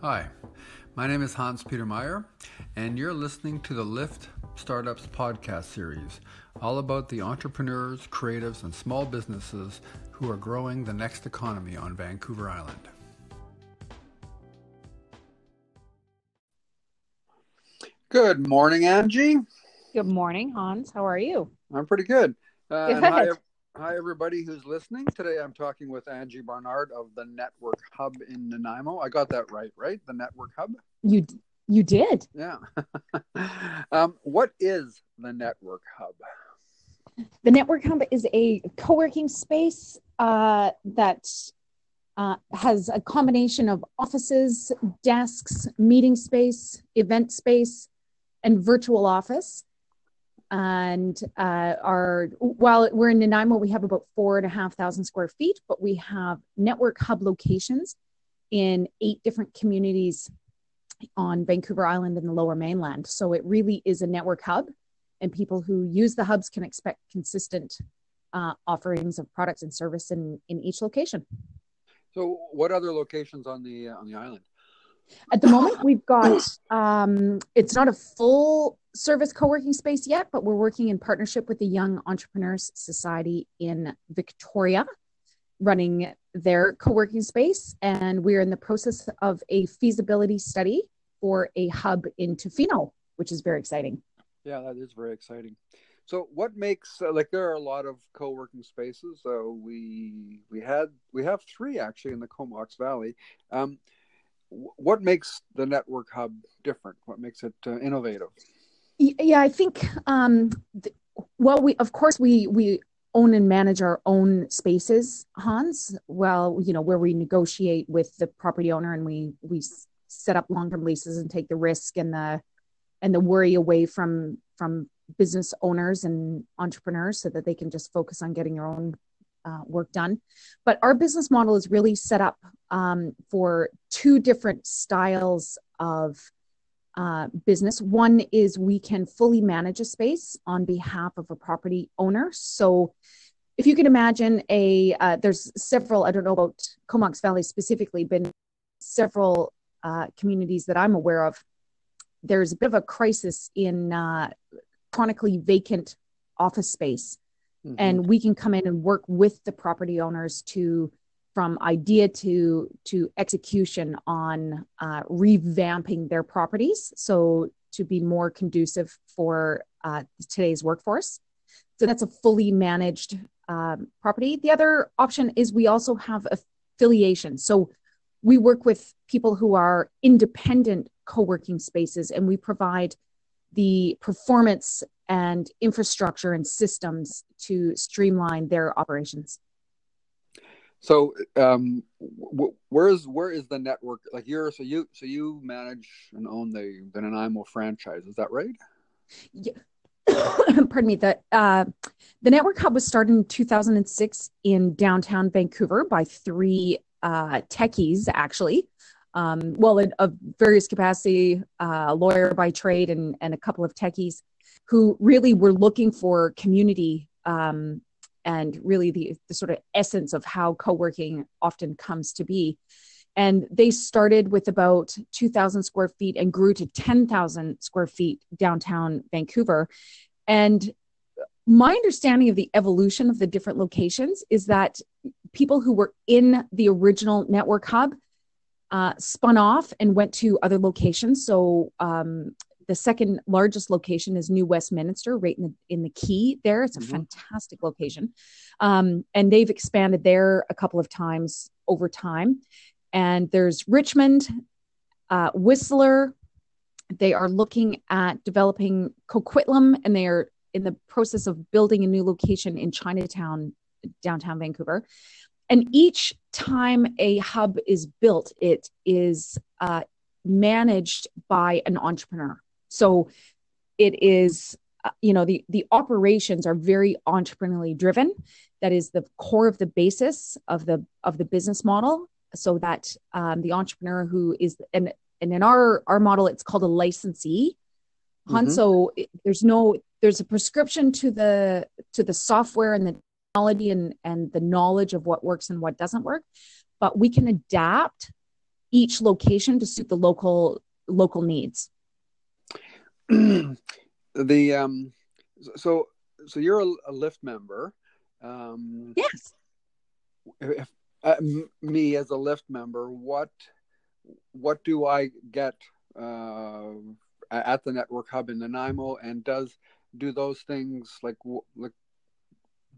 Hi, my name is Hans Peter Meyer, and you're listening to the Lift Startups podcast series, all about the entrepreneurs, creatives, and small businesses who are growing the next economy on Vancouver Island. Good morning, Angie. Good morning, Hans. How are you? I'm pretty good. Uh, and Good. hi, hi, everybody who's listening. Today I'm talking with Angie Barnard of the Network Hub in Nanaimo. I got that right, right? The Network Hub? You you did. Yeah. um, what is the Network Hub? The Network Hub is a co-working space uh, that uh, has a combination of offices, desks, meeting space, event space, and virtual office. And uh, our while we're in Nanaimo, we have about four and a half thousand square feet, but we have Network Hub locations in eight different communities on Vancouver Island and the Lower Mainland. So it really is a network hub, and people who use the hubs can expect consistent uh, offerings of products and service in in each location. So, what other locations on the uh, on the island? At the moment, we've got um, it's not a full service co-working space yet, but we're working in partnership with the Young Entrepreneurs Society in Victoria, running their co-working space, and we're in the process of a feasibility study for a hub in Tofino, which is very exciting. Yeah, that is very exciting. So, what makes uh, like there are a lot of co-working spaces. So we we had we have three actually in the Comox Valley. Um, what makes the network hub different? What makes it uh, innovative? Yeah, I think. Um, th- well, we of course we we own and manage our own spaces, Hans. Well, you know where we negotiate with the property owner and we we set up long term leases and take the risk and the and the worry away from from business owners and entrepreneurs so that they can just focus on getting their own uh, work done. But our business model is really set up um, for two different styles of uh, business. One is we can fully manage a space on behalf of a property owner. So if you can imagine a, uh, there's several, I don't know about Comox Valley specifically, been several uh, communities that I'm aware of. There's a bit of a crisis in uh, chronically vacant office space Mhm. and we can come in and work with the property owners to from idea to to execution on uh, revamping their properties. So to be more conducive for uh, today's workforce. So that's a fully managed um, property. The other option is we also have affiliation. So we work with people who are independent co-working spaces and we provide the performance and infrastructure and systems to streamline their operations. So, um, wh- where is where is the network? Like you're so you so you manage and own the the Nanaimo franchise. Is that right? Yeah. Pardon me. The uh, the network hub was started in 2006 in downtown Vancouver by three uh, techies, actually. Um, well, in of various capacity, uh, a lawyer by trade, and and a couple of techies who really were looking for community um, and really the, the sort of essence of how co-working often comes to be. And they started with about 2000 square feet and grew to 10,000 square feet downtown Vancouver. And my understanding of the evolution of the different locations is that people who were in the original network hub uh, spun off and went to other locations. So um, the second largest location is New Westminster, right in the in the Quay. There, it's a Mhm. fantastic location, um, and they've expanded there a couple of times over time. And there's Richmond, uh, Whistler. They are looking at developing Coquitlam, and they are in the process of building a new location in Chinatown, downtown Vancouver. And each time a hub is built, it is uh, managed by an entrepreneur. So it is, uh, you know, the the operations are very entrepreneurially driven. That is the core of the basis of the of the business model. So that um, the entrepreneur who is and and in our our model, it's called a licensee. Mhm. so it- there's no there's a prescription to the to the software and the technology and and the knowledge of what works and what doesn't work, but we can adapt each location to suit the local local needs. the um, so so you're a, a Lift member. Um, yes. If uh, m- me as a Lift member, what what do I get uh, at the network hub in Nanaimo, and does do those things like like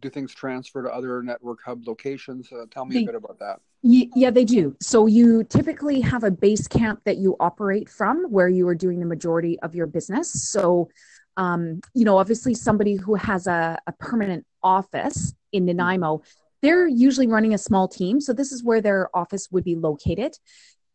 do things transfer to other network hub locations? Uh, tell me they, a bit about that. Yeah, they do. So you typically have a base camp that you operate from where you are doing the majority of your business. So, um, you know, obviously somebody who has a, a permanent office in Nanaimo, they're usually running a small team. So this is where their office would be located.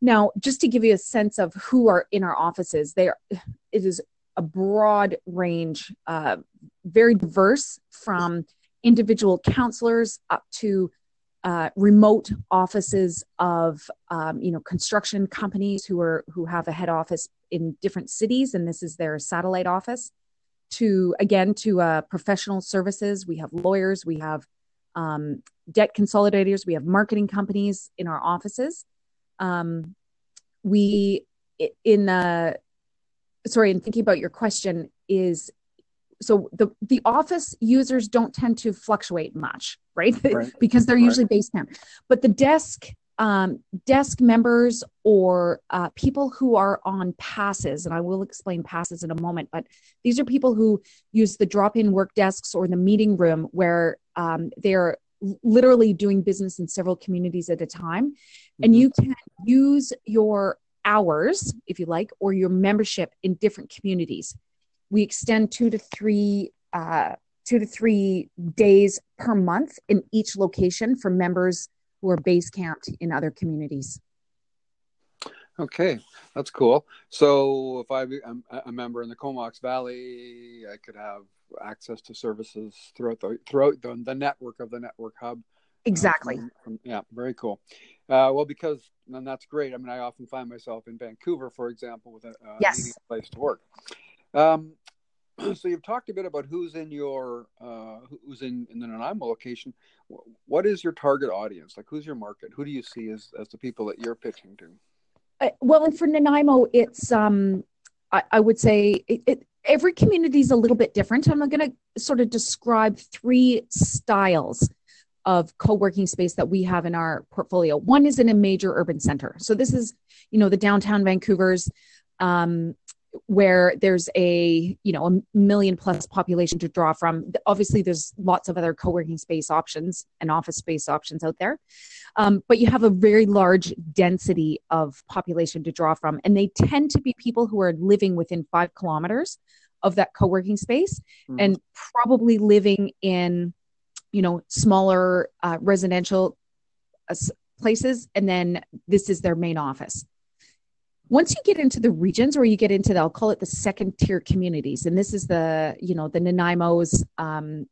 Now, just to give you a sense of who are in our offices, they are, it is a broad range, uh, very diverse from individual counselors up to uh, remote offices of um, you know construction companies who are who have a head office in different cities and this is their satellite office to again to uh, professional services. We have lawyers we have um, debt consolidators we have marketing companies in our offices. Um, we in uh, sorry in thinking about your question is so the the office users don't tend to fluctuate much right, right. because they're usually right. base camp but the desk um, desk members or uh, people who are on passes and i will explain passes in a moment but these are people who use the drop-in work desks or the meeting room where um, they're literally doing business in several communities at a time mm-hmm. and you can use your hours if you like or your membership in different communities we extend two to three uh, two to three days per month in each location for members who are base camped in other communities. Okay, that's cool. So if I'm a member in the Comox Valley, I could have access to services throughout the throughout the, the network of the network hub. Exactly. Uh, from, from, yeah, very cool. Uh, well, because and that's great. I mean, I often find myself in Vancouver, for example, with a, a yes. place to work. Um, so you've talked a bit about who's in your uh, who's in in the Nanaimo location. What is your target audience? Like, who's your market? Who do you see as as the people that you're pitching to? Uh, well, and for Nanaimo, it's um, I, I would say it, it, every community is a little bit different. I'm going to sort of describe three styles of co-working space that we have in our portfolio. One is in a major urban center. So this is, you know, the downtown Vancouver's. Um, where there's a you know a million plus population to draw from. Obviously there's lots of other co-working space options and office space options out there. Um, but you have a very large density of population to draw from and they tend to be people who are living within five kilometers of that co-working space mm-hmm. and probably living in you know smaller uh, residential uh, places and then this is their main office once you get into the regions or you get into the, I'll call it the second tier communities, and this is the, you know, the Nanaimos, um,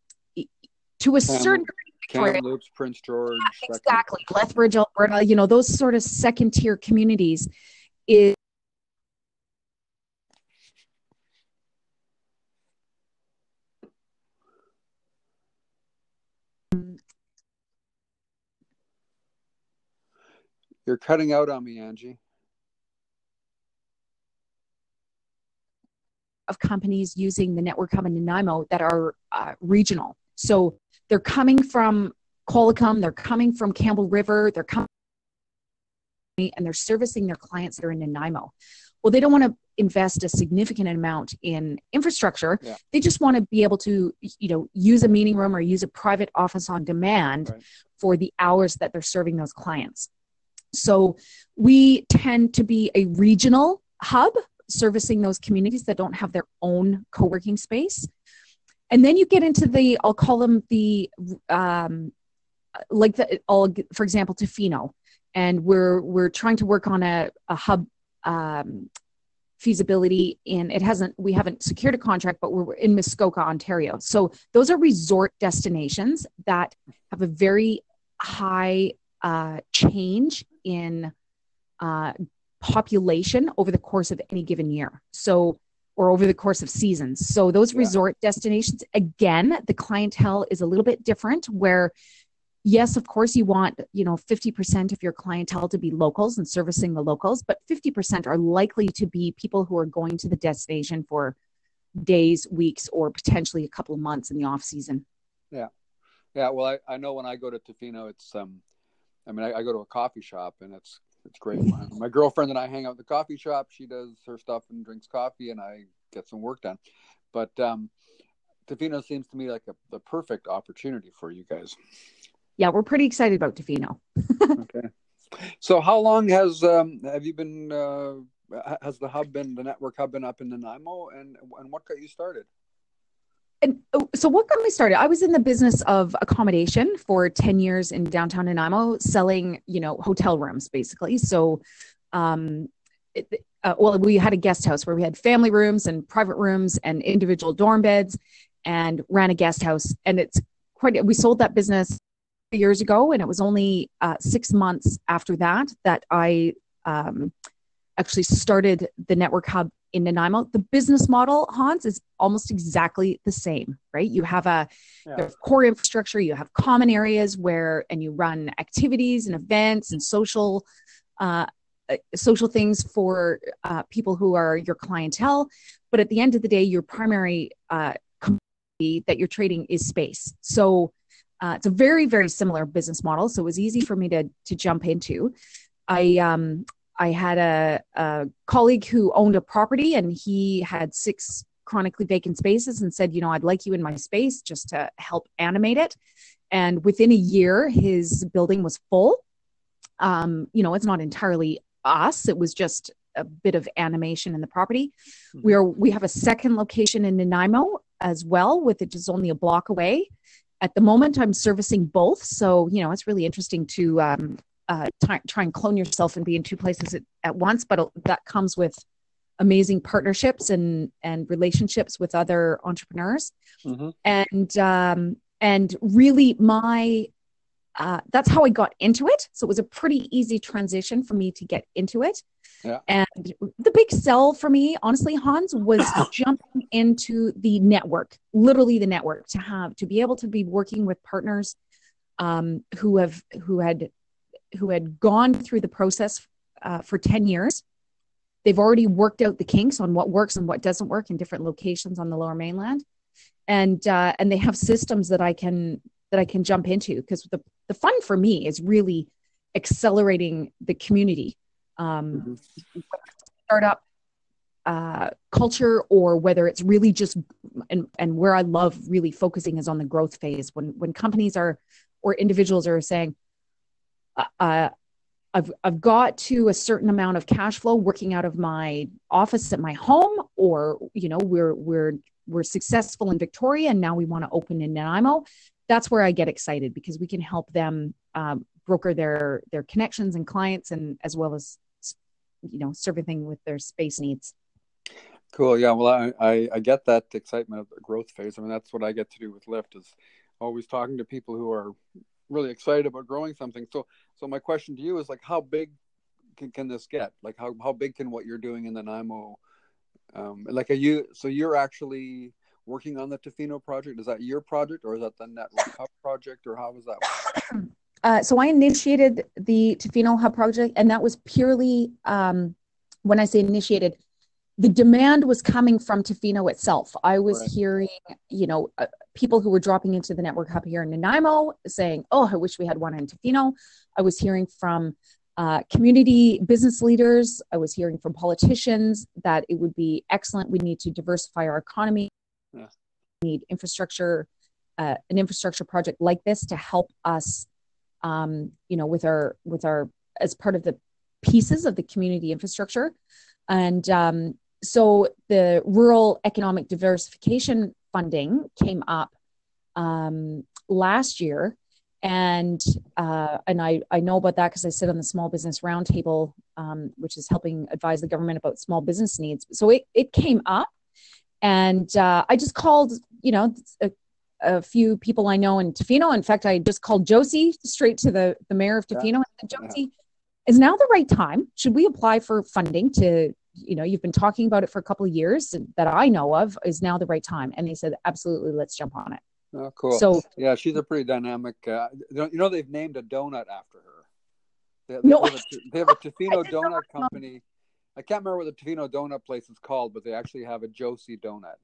to a certain degree, Kamloops, Prince George, yeah, exactly, Lethbridge, Alberta, you know, those sort of second tier communities is You're cutting out on me, Angie. Of companies using the network hub in Nanaimo that are uh, regional. So they're coming from Qualicum, they're coming from Campbell River, they're coming and they're servicing their clients that are in Nanaimo. Well, they don't want to invest a significant amount in infrastructure. Yeah. They just want to be able to, you know, use a meeting room or use a private office on demand right. for the hours that they're serving those clients. So we tend to be a regional hub servicing those communities that don't have their own co-working space. And then you get into the i'll call them the um, like the all for example tofino. And we're we're trying to work on a, a hub um, feasibility in it hasn't we haven't secured a contract but we're in muskoka ontario. So those are resort destinations that have a very high uh, change in uh, population over the course of any given year. So, or over the course of seasons. So, those yeah. resort destinations, again, the clientele is a little bit different where yes, of course, you want, you know, 50% of your clientele to be locals and servicing the locals, but 50% are likely to be people who are going to the destination for days, weeks, or potentially a couple of months in the off season. Yeah. Yeah. Well, I, I know when I go to Tofino, it's, um, I mean, I, I go to a coffee shop and it's, it's great. My, my girlfriend and I hang out at the coffee shop. She does her stuff and drinks coffee and I get some work done. But, um, Tofino seems to me like a, the perfect opportunity for you guys. Yeah, we're pretty excited about Tofino. okay. So, how long has um, have you been? Uh, has the hub been the network hub been up in Nanaimo, and and what got you started? And oh, so, what got me started? I was in the business of accommodation for ten years in downtown Nanaimo, selling you know hotel rooms basically. So, um, it, uh, well, we had a guest house where we had family rooms and private rooms and individual dorm beds, and ran a guest house. And it's quite. We sold that business years ago, and it was only uh, six months after that that I um, actually started the network hub in Nanaimo. The business model, Hans, is almost exactly the same, right? You have a yeah. core infrastructure, you have common areas where, and you run activities and events and social. Uh, uh social things for uh, people who are your clientele, but at the end of the day, your primary uh, that you're trading is space. So uh, it's a very, very similar business model. So it was easy for me to, to jump into. I, um, I had a, a colleague who owned a property and he had six chronically vacant spaces and said, you know, I'd like you in my space just to help animate it. And within a year, his building was full. Um, you know, it's not entirely us. It was just a bit of animation in the property. Mm-hmm. We are we have a second location in Nanaimo as well, with it just only a block away. At the moment, I'm servicing both, so you know it's really interesting to um, uh, t- try and clone yourself and be in two places at, at once. But that comes with amazing partnerships and and relationships with other entrepreneurs, mm-hmm. and um, and really my uh, that's how I got into it. So it was a pretty easy transition for me to get into it. Yeah. And the big sell for me, honestly, Hans, was jumping into the network, literally the network, to have to be able to be working with partners um, who have who had who had gone through the process uh, for ten years. They've already worked out the kinks on what works and what doesn't work in different locations on the Lower Mainland, and uh, and they have systems that I can that I can jump into because the the fun for me is really accelerating the community um, mm-hmm. startup uh, culture or whether it's really just and and where I love really focusing is on the growth phase when when companies are or individuals are saying uh, I've I've got to a certain amount of cash flow working out of my office at my home or you know we're we're we're successful in Victoria and now we want to open in Nanaimo. That's where I get excited because we can help them um, broker their their connections and clients and as well as you know everything with their space needs. Cool. Yeah well I, I, I get that excitement of the growth phase. I mean that's what i get to do with Lift is always talking to people who are really excited about growing something so so my question to you is like how big can, can this get like how, how big can what you're doing in the nanaimo um like are you so you're actually working on the tofino project is that your project or is that the network hub project or how was that Uh, so I initiated the Tofino Hub project, and that was purely um, when I say initiated, the demand was coming from Tofino itself. I was right. hearing, you know, uh, people who were dropping into the network hub here in Nanaimo saying, "Oh, I wish we had one in Tofino." I was hearing from uh, community business leaders. I was hearing from politicians that it would be excellent. We need to diversify our economy. Yeah. We need infrastructure, uh, an infrastructure project like this to help us um, you know, with our with our as part of the pieces of the community infrastructure, and um, so the rural economic diversification funding came up um, last year, and uh, and I I know about that because I sit on the small business roundtable, um, which is helping advise the government about small business needs. So it it came up, and uh, I just called you know a a few people I know in Tofino. In fact, I just called Josie straight to the, the mayor of Tofino yeah. and said, Josie, yeah. is now the right time? Should we apply for funding to, you know, you've been talking about it for a couple of years that I know of. Is now the right time? And they said, absolutely, let's jump on it. Oh, cool. So yeah, she's a pretty dynamic. Uh, you know, they've named a donut after her. They, they, no. have, a, they have a Tofino donut company. I can't remember what the Tofino donut place is called, but they actually have a Josie donut.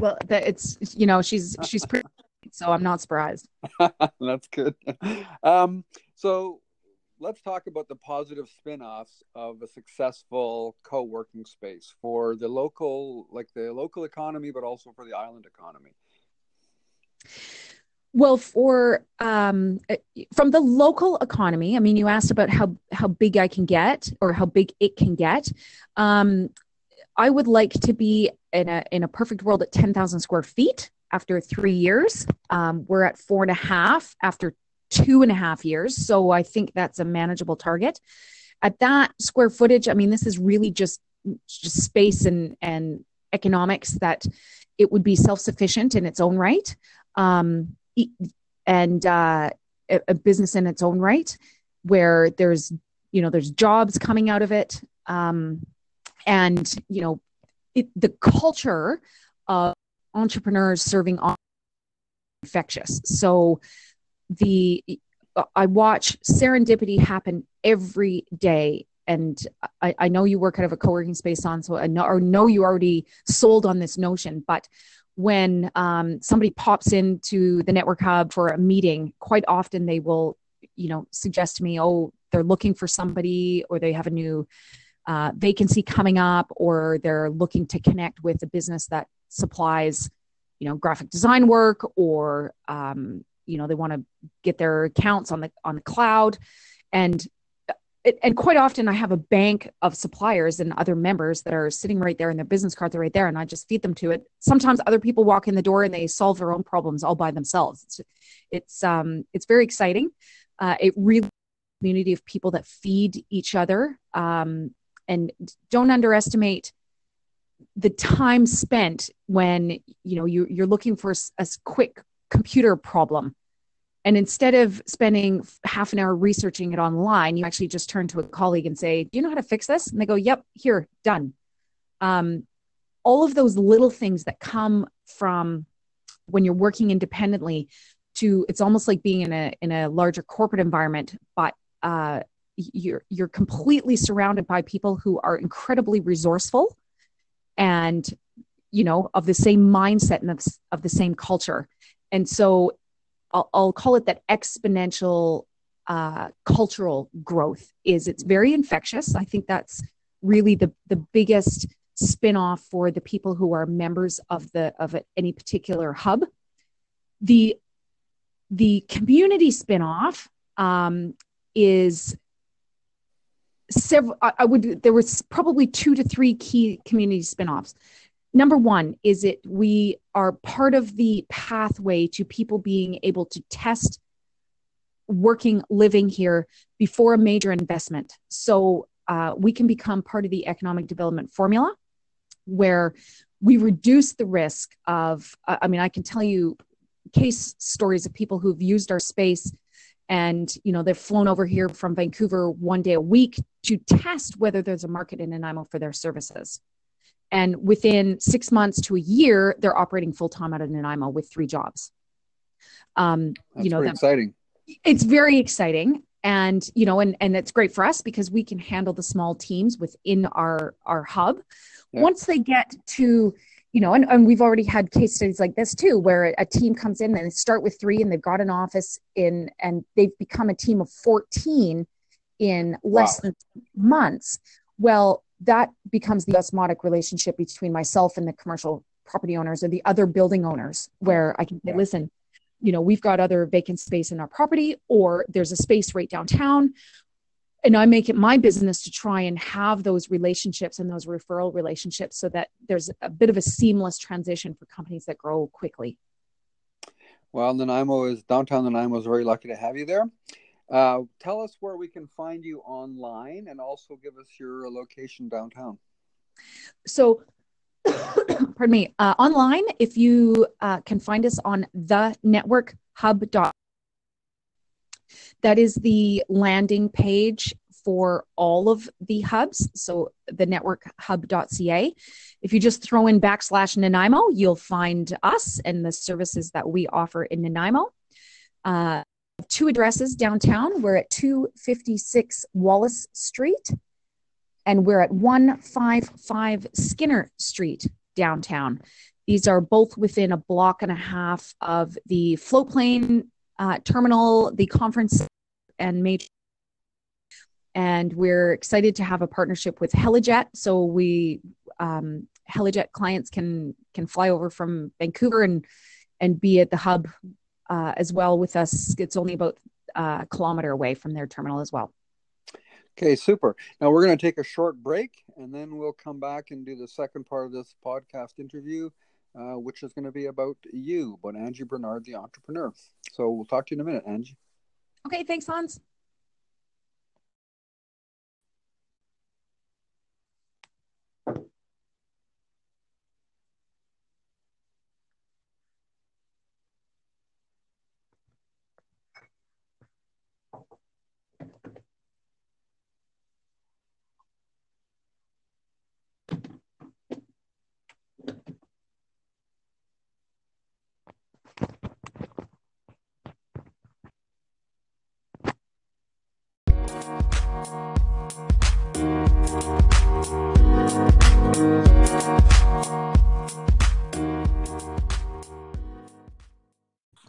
Well, it's you know she's she's pretty, so I'm not surprised. That's good. Um, so let's talk about the positive spin-offs of a successful co-working space for the local, like the local economy, but also for the island economy. Well, for um, from the local economy, I mean, you asked about how how big I can get or how big it can get. Um, I would like to be in a in a perfect world at ten thousand square feet after three years. Um, we're at four and a half after two and a half years, so I think that's a manageable target. At that square footage, I mean, this is really just just space and and economics that it would be self sufficient in its own right um, and uh, a, business in its own right, where there's you know there's jobs coming out of it, um, and you know it, the culture of entrepreneurs serving on infectious. So the I watch serendipity happen every day. And I, I know you work out of a co-working space on, so I know, or know you already sold on this notion, but when um, somebody pops into the network hub for a meeting quite often they will you know suggest to me oh they're looking for somebody or they have a new uh, vacancy coming up or they're looking to connect with a business that supplies you know graphic design work or um, you know they want to get their accounts on the on the cloud and and quite often I have a bank of suppliers and other members that are sitting right there and their business cards are right there and I just feed them to it. Sometimes other people walk in the door and they solve their own problems all by themselves. It's it's um it's very exciting. Uh, it really community of people that feed each other um, and don't underestimate the time spent when you know you, you're looking for a, a quick computer problem and instead of spending half an hour researching it online, you actually just turn to a colleague and say, Do you know how to fix this? And they go, Yep, here, done. Um, all of those little things that come from when you're working independently to it's almost like being in a in a larger corporate environment, but uh, you're you're completely surrounded by people who are incredibly resourceful and you know of the same mindset and of, of the same culture and so I'll, I'll call it that exponential uh, cultural growth is it's very infectious. I think that's really the the biggest spin-off for the people who are members of the of any particular hub. The the community spin-off um, is several I, would there was probably two to three key community spin-offs number one is it we are part of the pathway to people being able to test working living here before a major investment. So uh, we can become part of the economic development formula where we reduce the risk of uh, i mean i can tell you case stories of people who've used our space and you know they've flown over here from vancouver one day a week to test whether there's a market in nanaimo for their services and within six months to a year, they're operating full time out of Nanaimo with three jobs. Um, That's you know, that, exciting. It's very exciting, and you know, and and it's great for us because we can handle the small teams within our our hub. Yeah. Once they get to you know, and, and we've already had case studies like this too, where a team comes in and they start with three and they've got an office in, and they've become a team of 14 in less wow. than months. Well, that becomes the osmotic relationship between myself and the commercial property owners or the other building owners where I can say, listen, you know, we've got other vacant space in our property, or there's a space right downtown. And I make it my business to try and have those relationships and those referral relationships so that there's a bit of a seamless transition for companies that grow quickly. Well, Nanaimo is downtown Nanaimo is very lucky to have you there. Uh, tell us where we can find you online and also give us your location downtown. So, pardon me, uh, online, if you uh, can find us on the network hub. That is the landing page for all of the hubs. So the network networkhub.ca. If you just throw in backslash Nanaimo, you'll find us and the services that we offer in Nanaimo. Uh, two addresses downtown. We're at 256 Wallace Street and we're at 155 Skinner Street downtown. These are both within a block and a half of the floatplane uh, terminal, the conference and major. And we're excited to have a partnership with Helijet. So we um, Helijet clients can can fly over from Vancouver and and be at the hub uh, as well with us. It's only about uh, a kilometer away from their terminal as well. Okay, super. Now we're going to take a short break and then we'll come back and do the second part of this podcast interview, uh, which is going to be about you, but Angie Barnard, the entrepreneur. So we'll talk to you in a minute, Angie. Okay, thanks, Hans.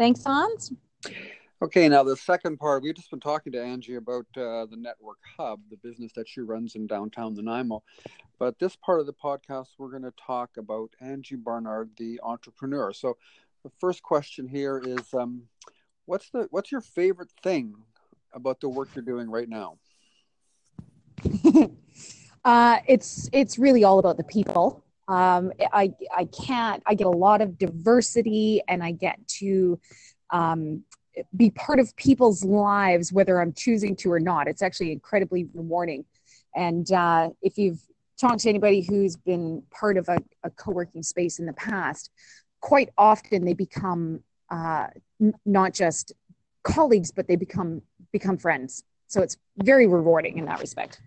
Thanks, Hans. Okay, now the second part, we've just been talking to Angie about uh, the Network Hub, the business that she runs in downtown Nanaimo. But this part of the podcast, we're going to talk about Angie Barnard, the entrepreneur. So, the first question here is, um, what's the what's your favorite thing about the work you're doing right now? uh, it's it's really all about the people. Um, I I can't. I get a lot of diversity, and I get to um, be part of people's lives, whether I'm choosing to or not. It's actually incredibly rewarding. And uh, if you've talked to anybody who's been part of a, a co-working space in the past, quite often they become uh, n- not just colleagues, but they become become friends. So it's very rewarding in that respect.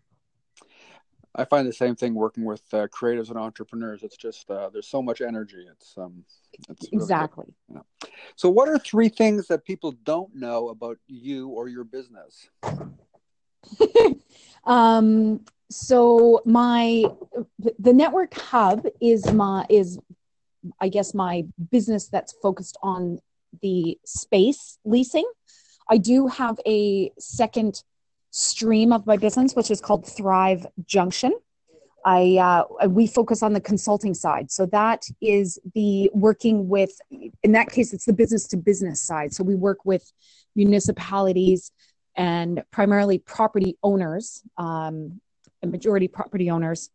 I find the same thing working with uh, creatives and entrepreneurs. It's just uh, there's so much energy. It's um, it's really exactly. Yeah. So, what are three things that people don't know about you or your business? um, so my the network hub is my is I guess my business that's focused on the space leasing. I do have a second stream of my business, which is called Thrive Junction. I uh, we focus on the consulting side, so that is the working with. In that case, it's the business to business side. So we work with municipalities and primarily property owners, um, majority property owners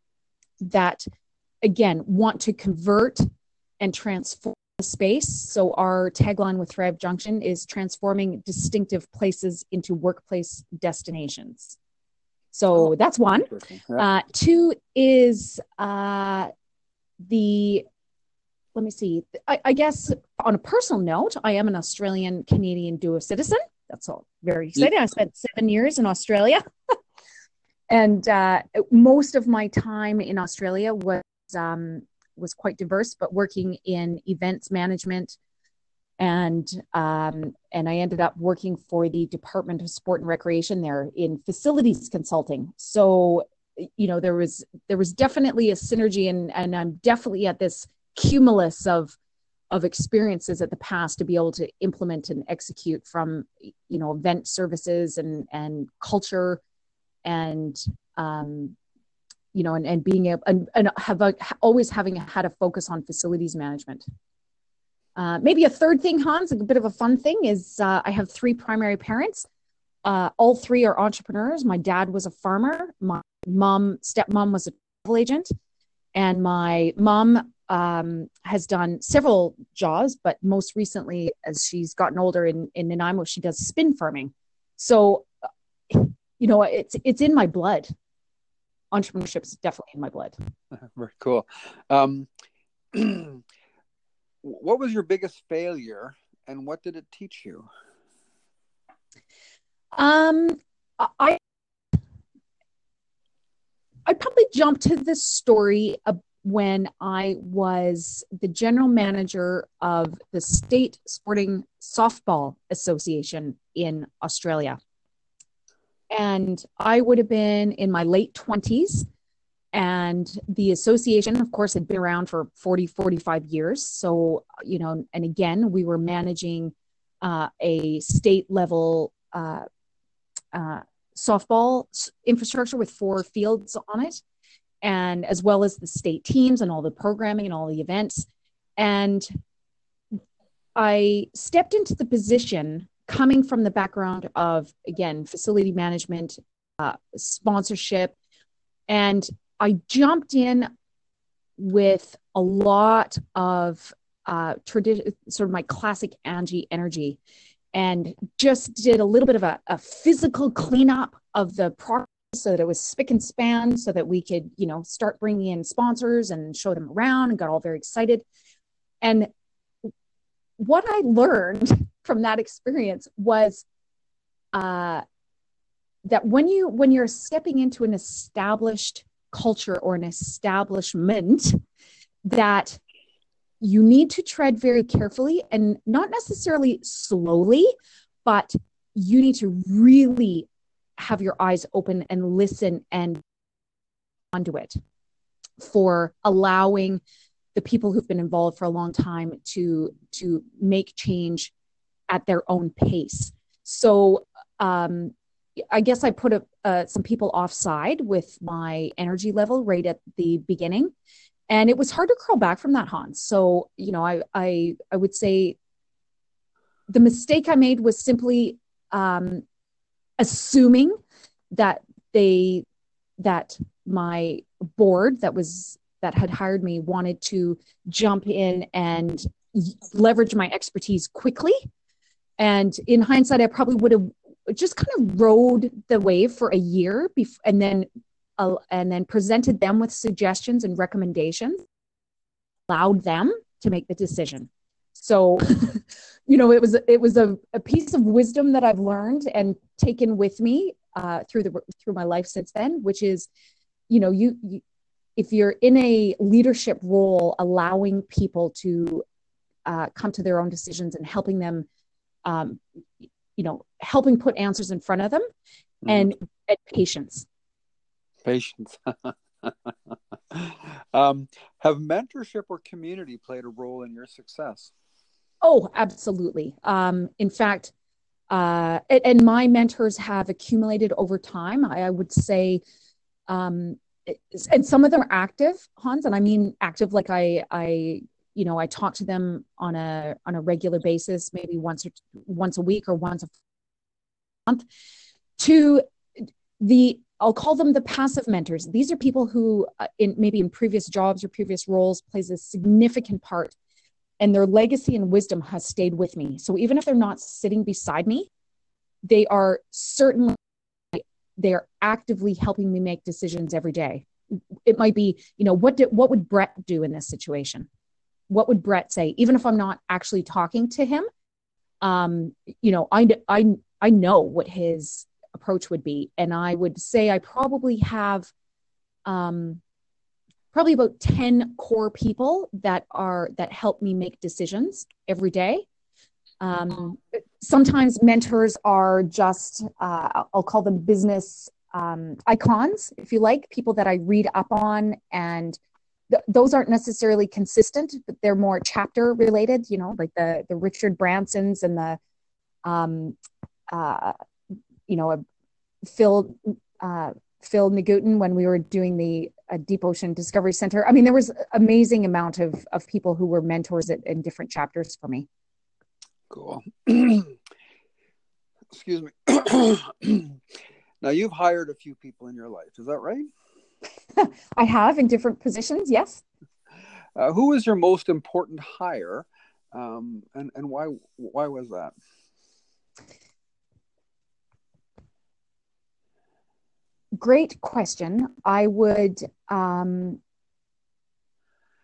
that again want to convert and transform space. So our tagline with Thrive Junction is transforming distinctive places into workplace destinations. So oh, that's one. Uh, two is uh, the, let me see, I, I, guess on a personal note, I am an Australian Canadian dual citizen. That's all very exciting. I spent seven years in Australia. and uh, most of my time in Australia was um, was quite diverse, but working in events management, and um, and I ended up working for the Department of Sport and Recreation there in facilities consulting. So you know there was there was definitely a synergy, and and I'm definitely at this cumulus of of experiences at the past to be able to implement and execute from you know event services and and culture and um, you know, and, and being able and, and have a, always having had a focus on facilities management. Uh, maybe a third thing, Hans, a bit of a fun thing is uh, I have three primary parents. Uh, all three are entrepreneurs. My dad was a farmer. My mom, stepmom, was a travel agent, and my mom um, has done several jobs, but most recently, as she's gotten older in in Nanaimo, she does spin farming. So, you know, it's it's in my blood entrepreneurship is definitely in my blood. Very cool. Um, what was your biggest failure, and what did it teach you? Um, I I probably jump to the story of when I was the general manager of the State Sporting Softball Association in Australia. And I would have been in my late 20s. And the association, of course, had been around for 40, 45 years. So, you know, and again, we were managing uh, a state level uh, uh, softball infrastructure with four fields on it, and as well as the state teams and all the programming and all the events. And I stepped into the position coming from the background of, again, facility management, uh, sponsorship, and I jumped in with a lot of uh, tradition, sort of my classic Angie energy, and just did a little bit of a, a physical cleanup of the property so that it was spick and span, so that we could, you know, start bringing in sponsors and show them around, and got all very excited. And what I learned from that experience was uh, that when you when you're stepping into an established culture or an establishment, that you need to tread very carefully and not necessarily slowly, but you need to really have your eyes open and listen and onto it for allowing the people who've been involved for a long time to to make change at their own pace. So um, I guess I put a, uh, some people offside with my energy level right at the beginning, and it was hard to crawl back from that, Hans. So you know, I I I would say the mistake I made was simply um, assuming that they that my board that was that had hired me wanted to jump in and leverage my expertise quickly and in hindsight, I probably would have just kind of rode the wave for a year bef- and then uh, and then presented them with suggestions and recommendations, allowed them to make the decision. So, you know, it was it was a, a piece of wisdom that I've learned and taken with me uh, through the through my life since then, which is, you know, you, you if you're in a leadership role, allowing people to uh, come to their own decisions and helping them um, you know, helping put answers in front of them mm-hmm. and, and patience. Patience. um, have mentorship or community played a role in your success? Oh, absolutely. Um, in fact, uh, and, and, my mentors have accumulated over time. I, I would say, um, and some of them are active, Hans, and I mean active like I I you know i talk to them on a on a regular basis maybe once or once a week or once a month to the i'll call them the passive mentors. These are people who uh, in maybe in previous jobs or previous roles plays a significant part and their legacy and wisdom has stayed with me. So even if they're not sitting beside me they are certainly they are actively helping me make decisions every day. It might be you know what did what would brett do in this situation what would Brett say? Even if I'm not actually talking to him, um, you know, I, I, I know what his approach would be. And I would say I probably have um, probably about 10 core people that are, that help me make decisions every day. Um, sometimes mentors are just, uh, I'll call them business um, icons, if you like, people that I read up on and th- those aren't necessarily consistent, but they're more chapter related, you know, like the, the Richard Bransons and the, um, uh, you know, a Phil, uh, Phil Nuytten when we were doing the uh, Deep Ocean Discovery Center. I mean, there was amazing amount of, of people who were mentors at, in different chapters for me. Cool. Excuse me. now you've hired a few people in your life. Is that right? I have in different positions, yes. Uh, who was your most important hire, um, and and why why was that? Great question. I would um,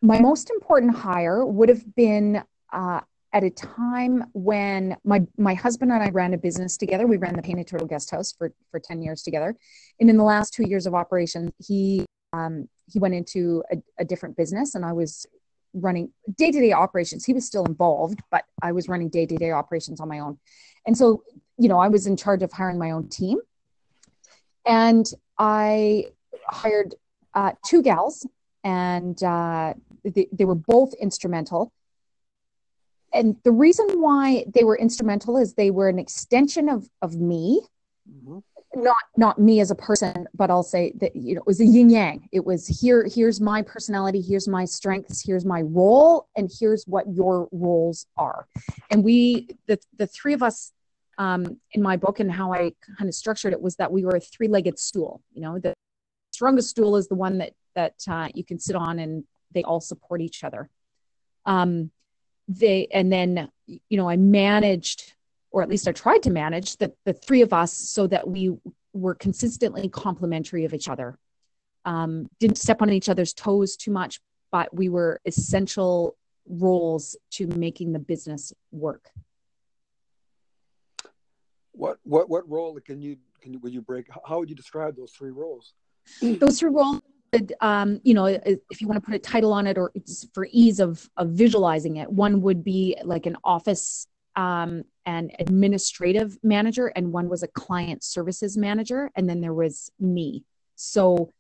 my most important hire would have been uh, at a time when my my husband and I ran a business together. We ran the Painted Turtle Guest House for for ten years together, and in the last two years of operation, he um, he went into a, a different business, and I was running day to day operations. He was still involved, but I was running day to day operations on my own. And so, you know, I was in charge of hiring my own team. And I hired uh, two gals, and uh, they, they were both instrumental. And the reason why they were instrumental is they were an extension of, of me. Mm-hmm. Not not me as a person but i'll say that you know it was a yin yang. It was here here's my personality here's my strengths here's my role and here's what your roles are. And we the the three of us um, in my book and how i kind of structured it was that we were a three-legged stool you know? The strongest stool is the one that that uh, you can sit on and they all support each other. Um they and then you know i managed or at least I tried to manage the, the three of us so that we were consistently complementary of each other. Um, didn't step on each other's toes too much, but we were essential roles to making the business work. What what what role can you can you would you break? How would you describe those three roles? Those three roles, um, you know, if you want to put a title on it, or for ease of of visualizing it, one would be like an office um, an administrative manager and one was a client services manager and then there was me so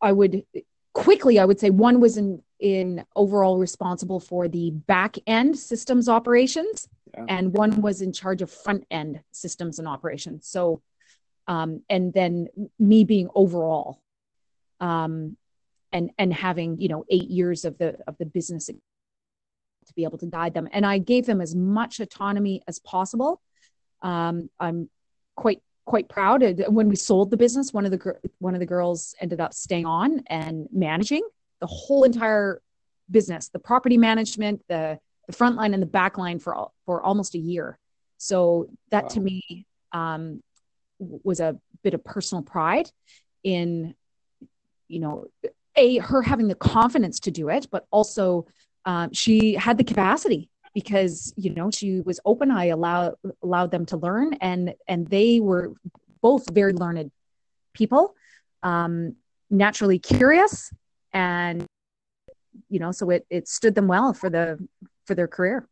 i would quickly i would say one was in in overall responsible for the back end systems operations yeah. and one was in charge of front end systems and operations so um, and then me being overall um, and and having you know eight years of the of the business to be able to guide them. And I gave them as much autonomy as possible. Um, I'm quite quite proud. When we sold the business, one of the one of the girls ended up staying on and managing the whole entire business, the property management, the the front line and the back line for for almost a year. So that wow. to me um, was a bit of personal pride in, you know, a her having the confidence to do it, but also um, she had the capacity because you know she was open. I allowed allowed them to learn and and they were both very learned people um, naturally curious and you know so it it stood them well for the for their career.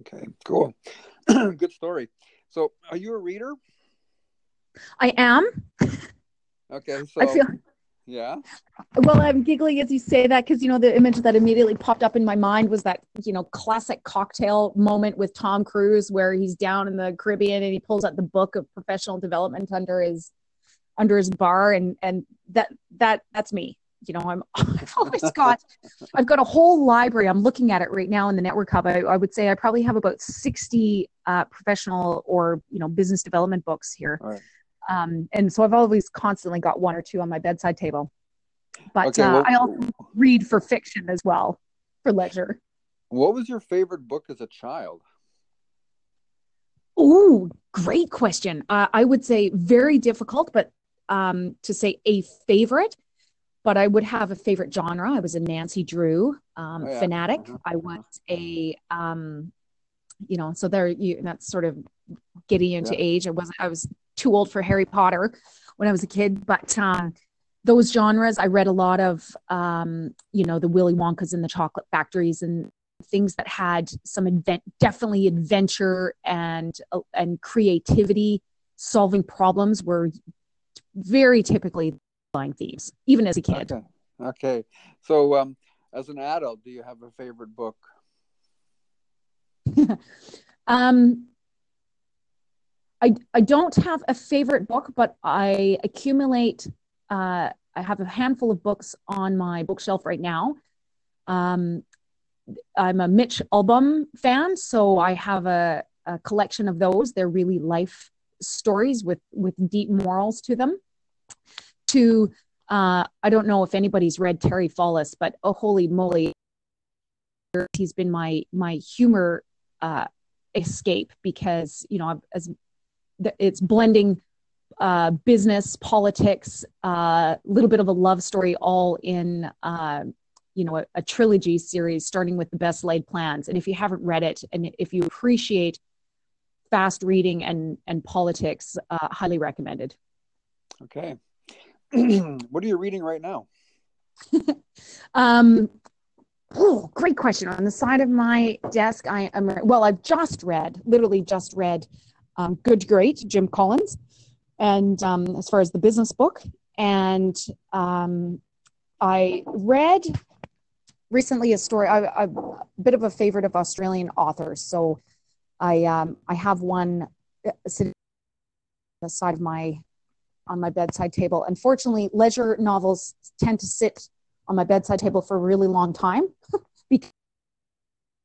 Okay cool. Good story. So are you a reader? I am. Okay so i feel yeah. Well, I'm giggling as you say that because you know the image that immediately popped up in my mind was that you know classic cocktail moment with Tom Cruise where he's down in the Caribbean and he pulls out the book of professional development under his under his bar and and that that that's me. You know, I'm I've always got I've got a whole library. I'm looking at it right now in the network hub. I, I would say I probably have about 60 uh, professional or you know business development books here. Right um, and so I've always constantly got one or two on my bedside table. But okay, well, uh, I also read for fiction as well for leisure. What was your favorite book as a child? Oh, great question. Uh, I would say very difficult, but um, to say a favorite. But I would have a favorite genre. I was a Nancy Drew um, oh, yeah. fanatic. Uh-huh. I was a, um, you know, so there. You that's sort of getting into yeah. age. I was I was too old for Harry Potter when I was a kid, but um, those genres I read a lot of. Um, you know, the Willy Wonkas and the Chocolate Factories and things that had some advent, definitely adventure and uh, and creativity. Solving problems were very typically flying thieves, even as a kid. Okay. okay. So, um, as an adult, do you have a favorite book? um, I, I don't have a favorite book, but I accumulate, uh, I have a handful of books on my bookshelf right now. Um, I'm a Mitch Albom fan, so I have a, a collection of those. They're really life stories with, with deep morals to them. To, uh, I don't know if anybody's read Terry Fallis, but oh, holy moly, he's been my, my humor uh, escape because, you know, as it's blending uh, business, politics, a uh, little bit of a love story, all in uh, you know a, a, trilogy series, starting with the best laid plans. And if you haven't read it, and if you appreciate fast reading and and politics, uh, highly recommended. Okay, what are you reading right now? um, oh, great question. On the side of my desk, I am well. I've just read, literally just read, um, "Good Great," Jim Collins, and um, as far as the business book, and um, I read recently a story. I, a bit of a favorite of Australian authors, so I um, I have one uh, sitting on the side of my on my bedside table. Unfortunately, leisure novels tend to sit on my bedside table for a really long time because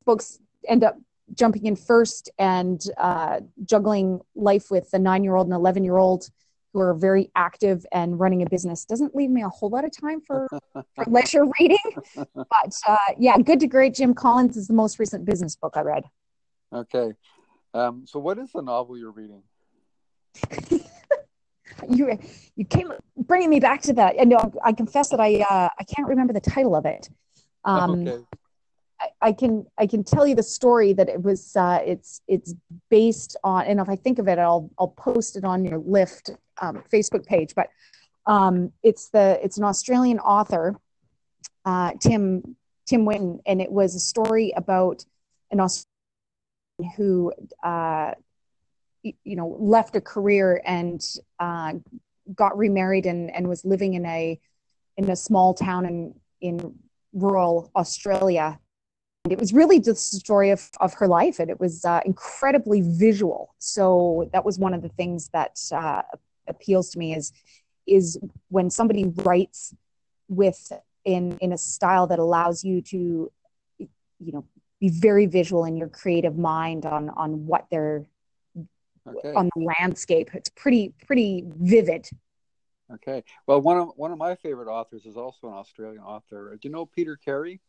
books end up jumping in first and uh, juggling life with a nine year old and 11 year old who are very active and running a business doesn't leave me a whole lot of time for, for leisure reading. But uh, yeah, Good to Great Jim Collins is the most recent business book I read. Okay. Um, so, what is the novel you're reading? you you came bringing me back to that, and I confess that I uh, I can't remember the title of it. Um, okay. I, can I can tell you the story that it was. Uh, it's it's based on, and if I think of it, I'll I'll post it on your Lift um, Facebook page. But um, it's the it's an Australian author, uh, Tim Tim Winton, and it was a story about an Australian who uh, you know left a career and uh, got remarried and, and was living in a in a small town in in rural Australia. It was really just the story of, of her life, and it was uh, incredibly visual. So that was one of the things that uh, appeals to me is is when somebody writes with in in a style that allows you to you know be very visual in your creative mind on on what they're okay. on the landscape. It's pretty pretty vivid. Okay. Well, one of one of my favorite authors is also an Australian author. Do you know Peter Carey?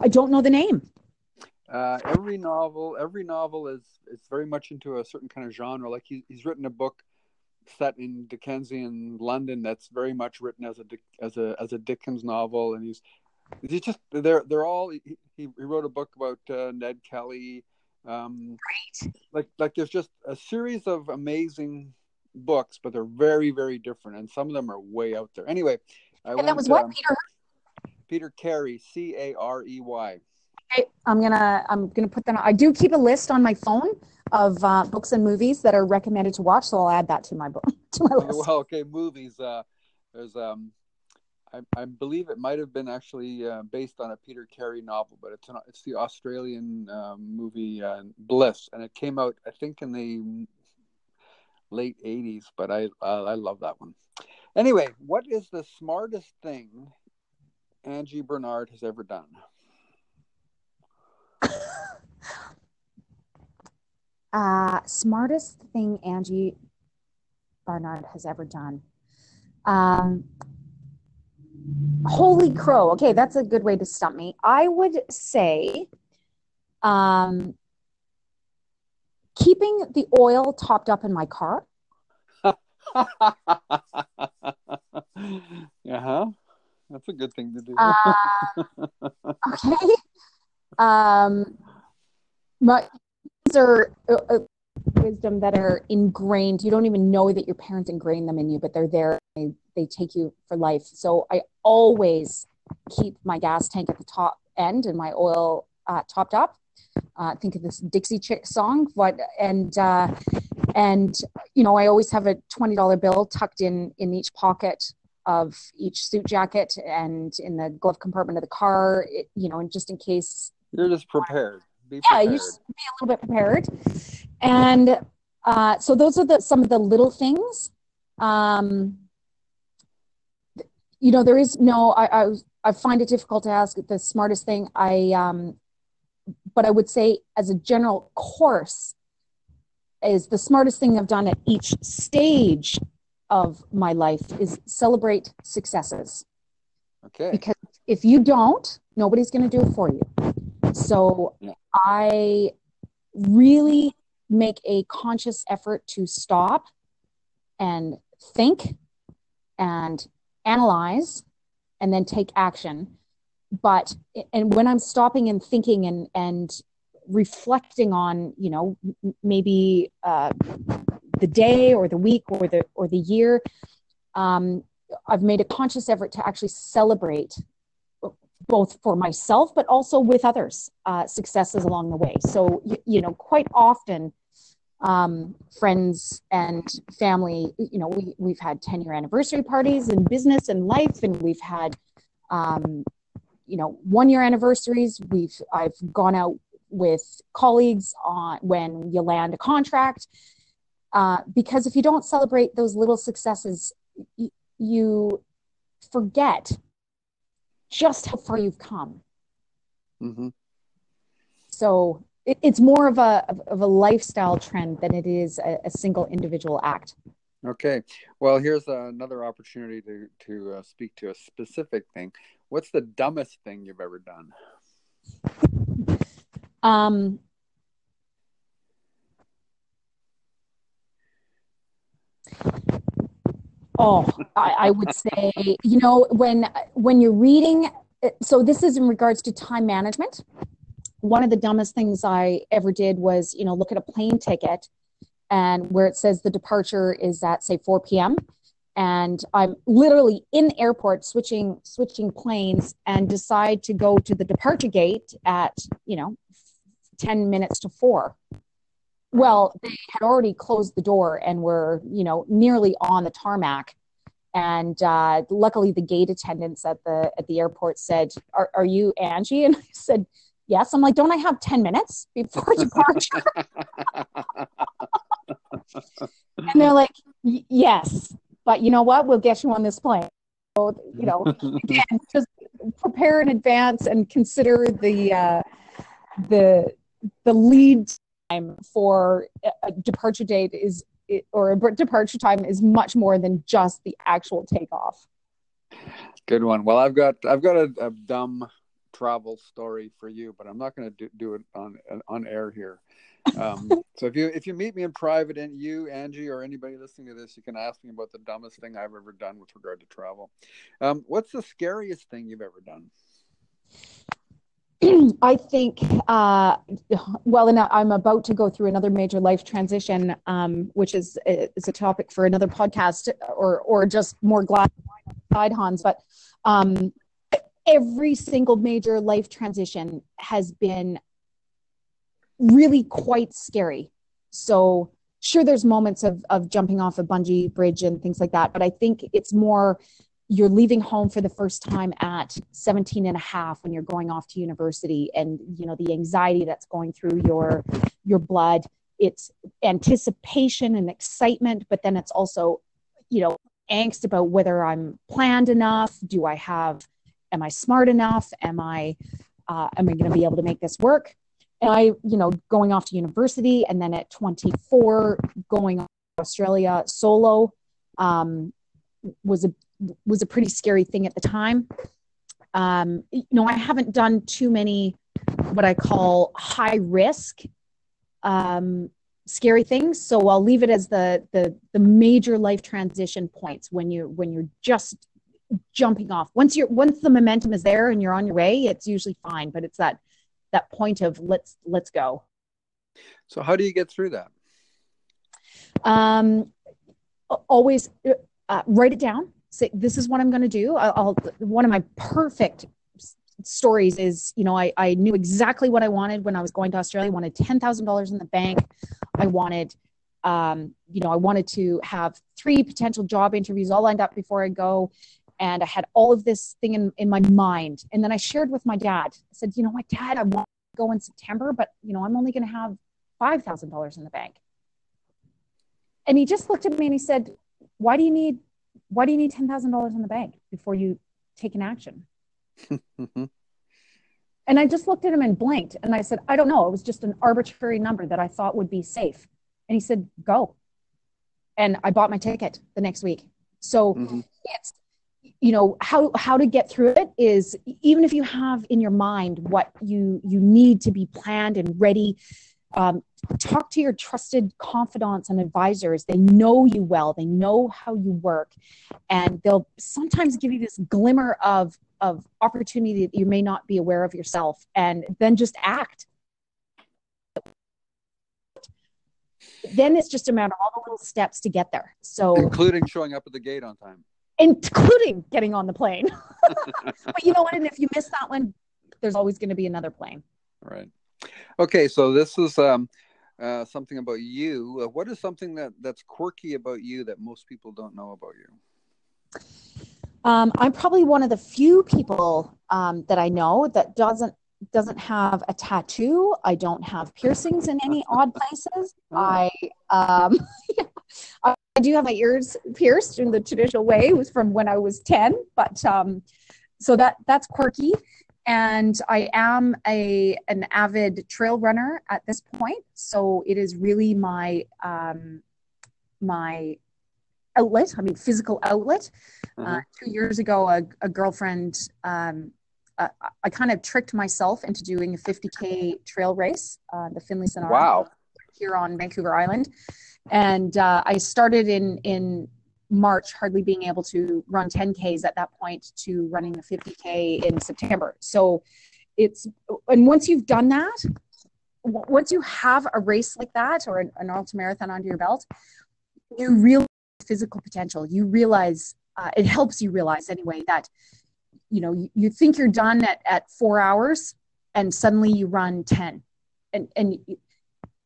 I don't know the name. Uh, every novel, every novel is is very much into a certain kind of genre. Like he, he's written a book set in Dickensian London that's very much written as a as a as a Dickens novel, and he's he's just they're they're all. He, he wrote a book about uh, Ned Kelly. Um, right. Like like there's just a series of amazing books, but they're very very different, and some of them are way out there. Anyway, I and that was what um, Peter. Peter Carey, C A R E Y. Okay, I'm gonna I'm gonna put that. On. I do keep a list on my phone of uh, books and movies that are recommended to watch, so I'll add that to my book to my list. Well, okay, movies. Uh, there's um, I, I believe it might have been actually uh, based on a Peter Carey novel, but it's an, it's the Australian um, movie uh, Bliss, and it came out I think in the late '80s. But I uh, I love that one. Anyway, what is the smartest thing Angie Barnard has ever done? uh, smartest thing Angie Barnard has ever done. Um, holy crow. Okay, that's a good way to stump me. I would say um, keeping the oil topped up in my car. uh huh. That's a good thing to do. uh, okay. Um, but these are uh, uh, wisdom that are ingrained. You don't even know that your parents ingrained them in you, but they're there. They, they take you for life. So I always keep my gas tank at the top end and my oil uh, topped up. Uh, think of this Dixie Chick song, but and uh, and you know I always have a twenty dollar bill tucked in in each pocket of each suit jacket and in the glove compartment of the car. It, you know, and just in case you're just prepared. Be prepared. Yeah, you just be a little bit prepared. And uh, so those are the some of the little things. Um, you know, there is no. I, I I find it difficult to ask the smartest thing. I um, but I would say as a general course is the smartest thing I've done at each stage of my life is celebrate successes. Okay. Because if you don't, nobody's going to do it for you. So yeah. I really make a conscious effort to stop and think and analyze and then take action but and when i'm stopping and thinking and and reflecting on you know maybe uh, the day or the week or the or the year um, I've made a conscious effort to actually celebrate both for myself but also with others uh, successes along the way. So you, you know quite often um, friends and family you know we, we've had 10 year anniversary parties in business and life and we've had um, you know one year anniversaries. We've i've gone out with colleagues on when you land a contract uh, because if you don't celebrate those little successes y- you forget just how far you've come. Mm-hmm. So it, it's more of a of a lifestyle trend than it is a, a single individual act. Okay. Well, here's another opportunity to to uh, speak to a specific thing. What's the dumbest thing you've ever done? um, Oh, I, I would say, you know, when when you're reading, so this is in regards to time management. One of the dumbest things I ever did was, you know, look at a plane ticket and where it says the departure is at say 4 p.m. and I'm literally in the airport switching switching planes and decide to go to the departure gate at, you know, 10 minutes to 4 well they had already closed the door and were you know nearly on the tarmac. And uh, luckily the gate attendants at the at the airport said are, are you angie? And i said yes. I'm like don't i have 10 minutes before departure and they're like yes but you know what? We'll get you on this plane. So you know again, just prepare in advance and consider the uh, the the lead time for a departure date is or a departure time is much more than just the actual takeoff. Good one. Well, I've got I've got a, a dumb travel story for you, but I'm not going to do, do, it on on air here. Um, so if you if you meet me in private, and you Angie or anybody listening to this, you can ask me about the dumbest thing I've ever done with regard to travel. Um, what's the scariest thing you've ever done? I think, uh, well, and I'm about to go through another major life transition, um, which is is a topic for another podcast, or or just more glad side, Hans. But um, every single major life transition has been really quite scary. So sure, there's moments of of jumping off a bungee bridge and things like that, but I think it's more you're leaving home for the first time at 17 and a half when you're going off to university and you know the anxiety that's going through your your blood. It's anticipation and excitement but then it's also you know angst about whether i'm planned enough. Do i have am i smart enough? Am i uh, am i going to be able to make this work? And i you know going off to university and then at 24 going to australia solo um, was a was a pretty scary thing at the time. Um, you know, I haven't done too many what I call high risk um, scary things. So I'll leave it as the the the major life transition points when you when you're just jumping off. Once you're once the momentum is there and you're on your way, it's usually fine. But it's that that point of let's let's go. So how do you get through that? Um, always uh, write it down say this is what i'm going to do. I'll, I'll, one of my perfect stories is you know I, I knew exactly what i wanted when i was going to australia. I wanted $10000 in the bank. I wanted um, you know i wanted to have three potential job interviews all lined up before i go. And i had all of this thing in, in my mind. And then i shared with my dad. I said you know my dad i want to go in september but you know i'm only going to have $5000 in the bank. And he just looked at me and he said why do you need why do you need $10,000 in the bank before you take an action? and I just looked at him and blinked and I said, I don't know. It was just an arbitrary number that I thought would be safe. And he said, go. And I bought my ticket the next week. So mm-hmm. it's, you know, how, how to get through it is even if you have in your mind what you, you need to be planned and ready, um, talk to your trusted confidants and advisors. They know you well, they know how you work, and they'll sometimes give you this glimmer of, of opportunity that you may not be aware of yourself, and then just act. Then it's just a matter of all the little steps to get there. So, including showing up at the gate on time. including getting on the plane. but you know what? And if you miss that one, there's always going to be another plane. Right. Okay. So this is um, uh, something about you. Uh, what is something that that's quirky about you that most people don't know about you? Um, I'm probably one of the few people um, that I know that doesn't doesn't have a tattoo. I don't have piercings in any odd places. Oh. I um, I do have my ears pierced in the traditional way. It was from when I was ten, but um, so that that's quirky. And I am a an avid trail runner at this point, so it is really my um, my outlet. I mean, physical outlet. Uh, uh-huh. Uh, two years ago, a, a girlfriend um, uh, I kind of tricked myself into doing a 50k trail race, uh, the Finlayson Wow. Here on Vancouver Island, and uh, I started in in March, hardly being able to run 10ks at that point, to running the 50k in September. So it's and once you've done that, once you have a race like that or an, an ultra marathon under your belt, you realize physical potential. You realize uh, it helps you realize anyway that you know you, you think you're done at, at four hours and suddenly you run 10 and and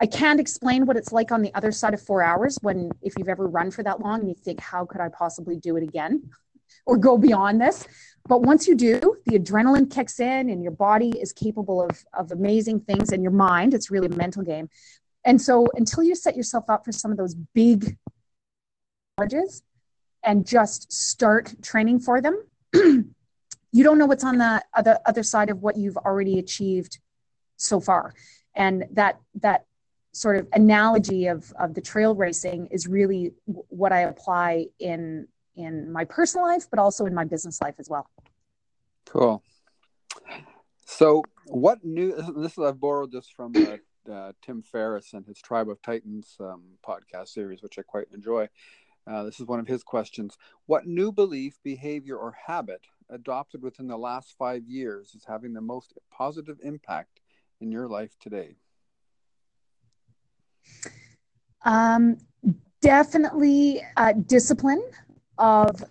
i can't explain what it's like on the other side of four hours when if you've ever run for that long and you think how could i possibly do it again or go beyond this? But once you do the adrenaline kicks in and your body is capable of of amazing things and your mind it's really a mental game. And so until you set yourself up for some of those big challenges and just start training for them you don't know what's on the other other side of what you've already achieved so far. And that that sort of analogy of of the trail racing is really what i apply in in my personal life but also in my business life as well. Cool. So what new this is i've borrowed this from uh, uh, tim ferriss and his tribe of titans um, podcast series which i quite enjoy. Uh, this is one of his questions. What new belief behavior or habit adopted within the last five years is having the most positive impact in your life today? Um, definitely uh, discipline of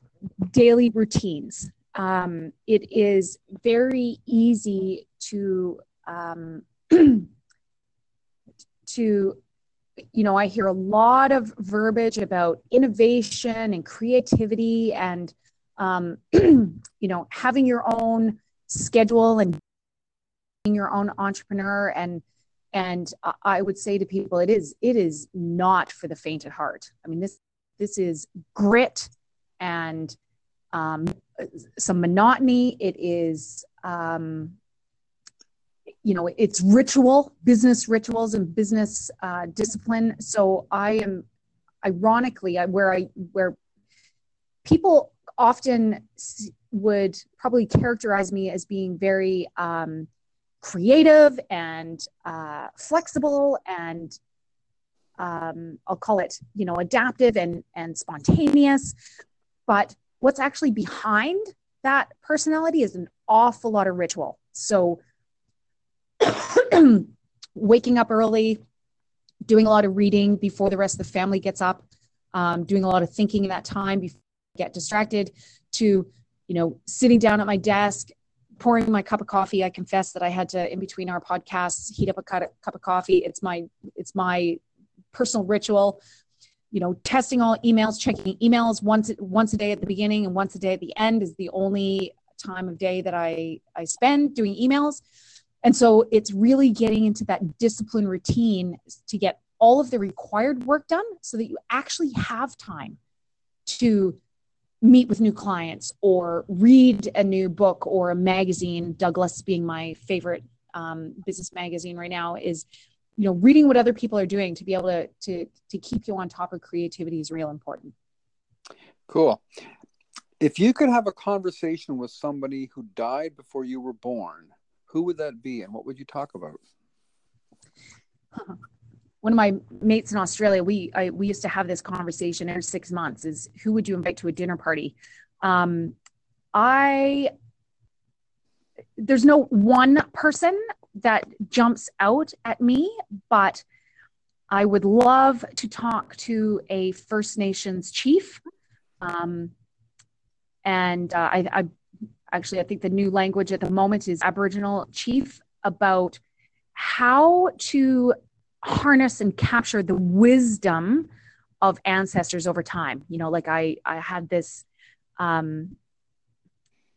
daily routines. Um, it is very easy to um, to you know i hear a lot of verbiage about innovation and creativity and um, you know, having your own schedule and being your own entrepreneur and and I would say to people, it is it is not for the faint at heart. I mean, this this is grit and um, some monotony. It is um, you know it's ritual, business rituals and business uh, discipline. So I am ironically where I where people often would probably characterize me as being very um, creative and uh, flexible and um, I'll call it, you know, adaptive and, and spontaneous. But what's actually behind that personality is an awful lot of ritual. So waking up early, doing a lot of reading before the rest of the family gets up, um, doing a lot of thinking in that time before get distracted to you know sitting down at my desk pouring my cup of coffee i confess that i had to in between our podcasts heat up a cup of coffee. It's my it's my personal ritual you know testing all emails checking emails once once a day at the beginning and once a day at the end is the only time of day that i i spend doing emails. And so it's really getting into that discipline routine to get all of the required work done so that you actually have time to meet with new clients or read a new book or a magazine. Douglas being my favorite um, business magazine right now is you know reading what other people are doing to be able to to to keep you on top of creativity is real important. Cool. If you could have a conversation with somebody who died before you were born who would that be and what would you talk about one of my mates in Australia, we I, we used to have this conversation every six months: is who would you invite to a dinner party? Um, I there's no one person that jumps out at me, but I would love to talk to a First Nations chief. Um, and uh, I, I actually I think the new language at the moment is Aboriginal Chief about how to harness and capture the wisdom of ancestors over time. You know, like I I had this um,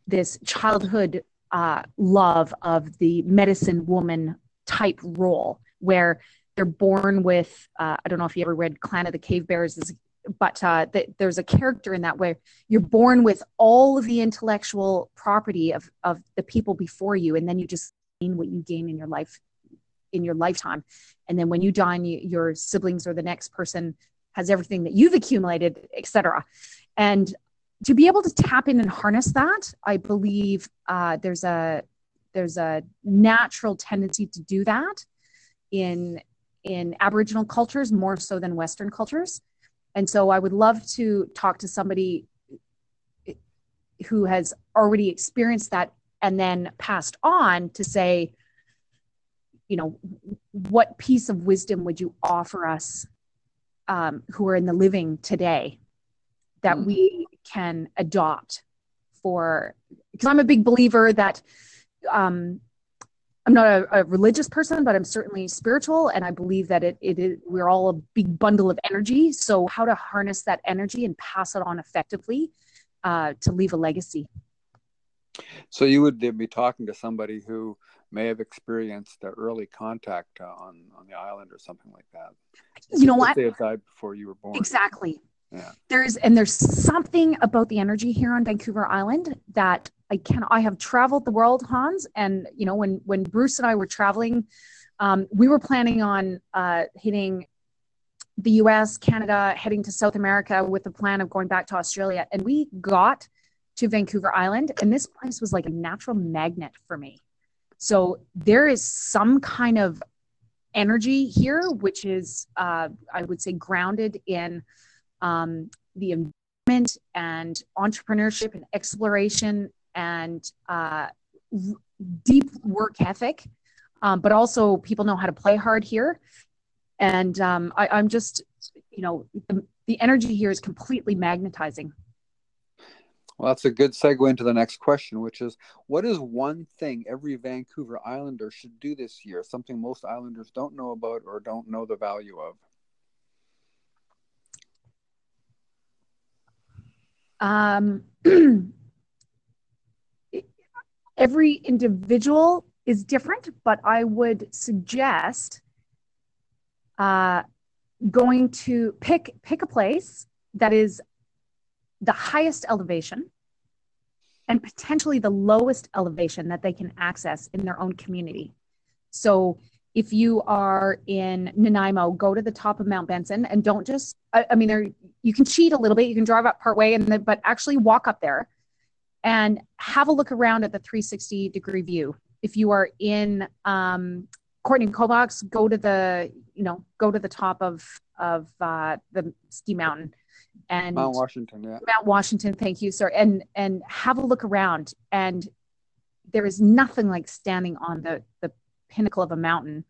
this childhood uh, love of the medicine woman type role where they're born with uh, I don't know if you ever read Clan of the Cave Bears, but uh, the, there's a character in that where you're born with all of the intellectual property of of the people before you, and then you just gain what you gain in your life in your lifetime, and then when you die, you, your siblings or the next person has everything that you've accumulated, etc. And to be able to tap in and harness that, I believe uh, there's a there's a natural tendency to do that in in Aboriginal cultures more so than Western cultures. And so I would love to talk to somebody who has already experienced that and then passed on to say, you know, what piece of wisdom would you offer us um, who are in the living today that mm. we can adopt for? Because I'm a big believer that um, I'm not a, a, religious person, but I'm certainly spiritual, and I believe that it, it is we're all a big bundle of energy. So how to harness that energy and pass it on effectively uh, to leave a legacy. So you would be talking to somebody who may have experienced early contact uh, on on the island or something like that. You know what? They had died before you were born. Exactly. Yeah. There's and there's something about the energy here on Vancouver Island that I can I have traveled the world, Hans, and you know when when Bruce and I were traveling, um, we were planning on uh, hitting the U.S., Canada, heading to South America with the plan of going back to Australia, and we got to Vancouver Island, and this place was like a natural magnet for me. So there is some kind of energy here, which is uh, I would say grounded in um, the environment and entrepreneurship and exploration and uh, deep work ethic, um, but also people know how to play hard here. And um, I, am just, you know, the, the energy here is completely magnetizing. Well, that's a good segue into the next question, which is what is one thing every Vancouver Islander should do this year? Something most Islanders don't know about or don't know the value of? Um, every individual is different, but I would suggest uh, going to pick pick a place that is the highest elevation and potentially the lowest elevation that they can access in their own community. So if you are in Nanaimo, go to the top of Mount Benson and don't just, I, I mean, there, you can cheat a little bit. You can drive up part way and then, but actually walk up there and have a look around at the 360 degree view. If you are in um, Courtenay Comox, go to the, you know, go to the top of, of uh, the ski mountain and Mount Washington, yeah. Mount Washington, thank you, sir. And, and have a look around and there is nothing like standing on the, the pinnacle of a mountain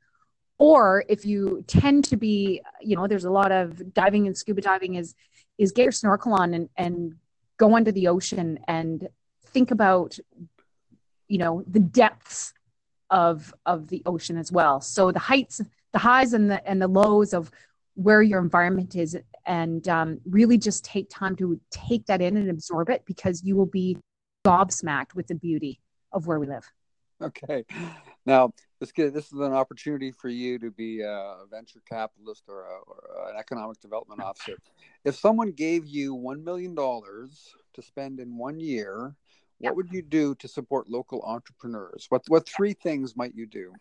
or if you tend to be you know there's a lot of diving and scuba diving is is get your snorkel on and, and go under the ocean and think about you know the depths of of the ocean as well so the heights the highs and the and the lows of where your environment is and um, really just take time to take that in and absorb it because you will be gobsmacked with the beauty of where we live okay now this this is an opportunity for you to be a venture capitalist or, a, or an economic development officer. If someone gave you one million dollars to spend in one year, what would you do to support local entrepreneurs? What what three things might you do?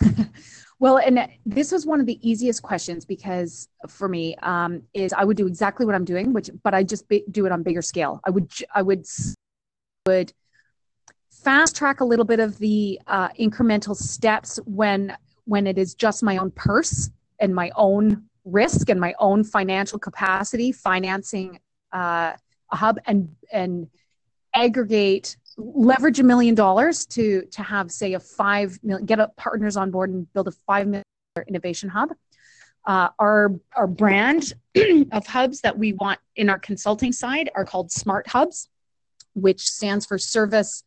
well, and this was one of the easiest questions because for me um, is I would do exactly what I'm doing, which but I just do it on bigger scale. I would I would would fast track a little bit of the uh, incremental steps when when it is just my own purse and my own risk and my own financial capacity financing uh, a hub and and aggregate leverage a million dollars to to have say a five million get up partners on board and build a five million innovation hub uh, our our brand of hubs that we want in our consulting side are called smart hubs which stands for service,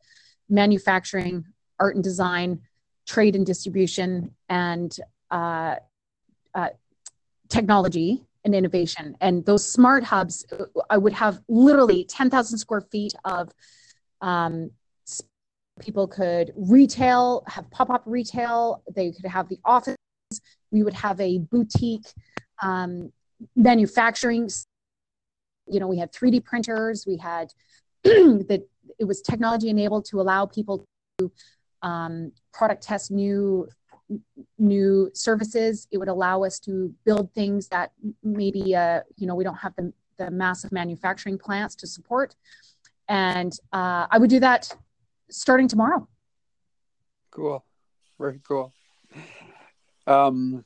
manufacturing, art and design, trade and distribution, and uh, uh, technology and innovation. And those smart hubs, I would have literally 10,000 square feet of um, people could retail, have pop up retail, they could have the office, we would have a boutique um, manufacturing. You know, we had 3D printers, we had that it was technology enabled to allow people to um, product test new new services. It would allow us to build things that maybe uh, you know we don't have the, the massive manufacturing plants to support. And uh, I would do that starting tomorrow. Cool, very cool. Um,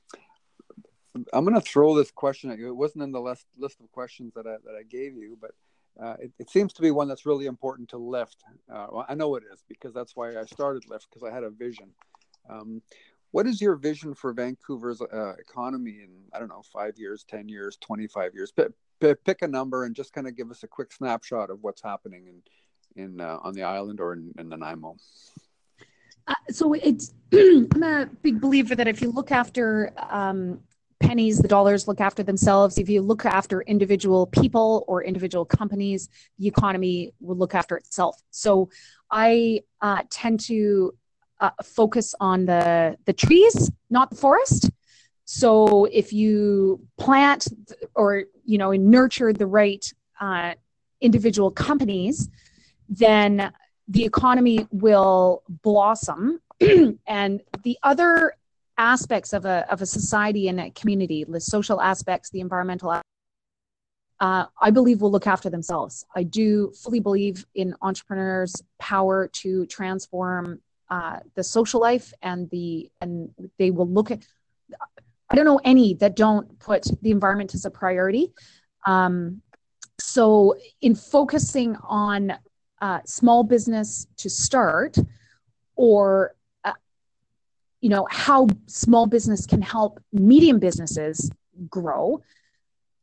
I'm going to throw this question at you. It wasn't in the list list of questions that I that I gave you, but uh, it, it, seems to be one that's really important to Lift. Uh, well, I know it is because that's why I started Lift because I had a vision. Um, what is your vision for Vancouver's uh, economy in I don't know five years, ten years, twenty five years? P- p- pick a number and just kind of give us a quick snapshot of what's happening in in uh, on the island or in, in Nanaimo. Uh, so it's I'm a big believer that if you look after um, pennies, the dollars look after themselves. If you look after individual people or individual companies, the economy will look after itself. So I uh, tend to uh, focus on the the trees, not the forest. So if you plant or you know nurture the right uh, individual companies, then the economy will blossom. and the other aspects of a of a society and a community, the social aspects, the environmental. Uh, I believe will look after themselves. I do fully believe in entrepreneurs' power to transform uh, the social life and the and they will look at i don't know any that don't put the environment as a priority um, so in focusing on uh, small business to start or uh, you know how small business can help medium businesses grow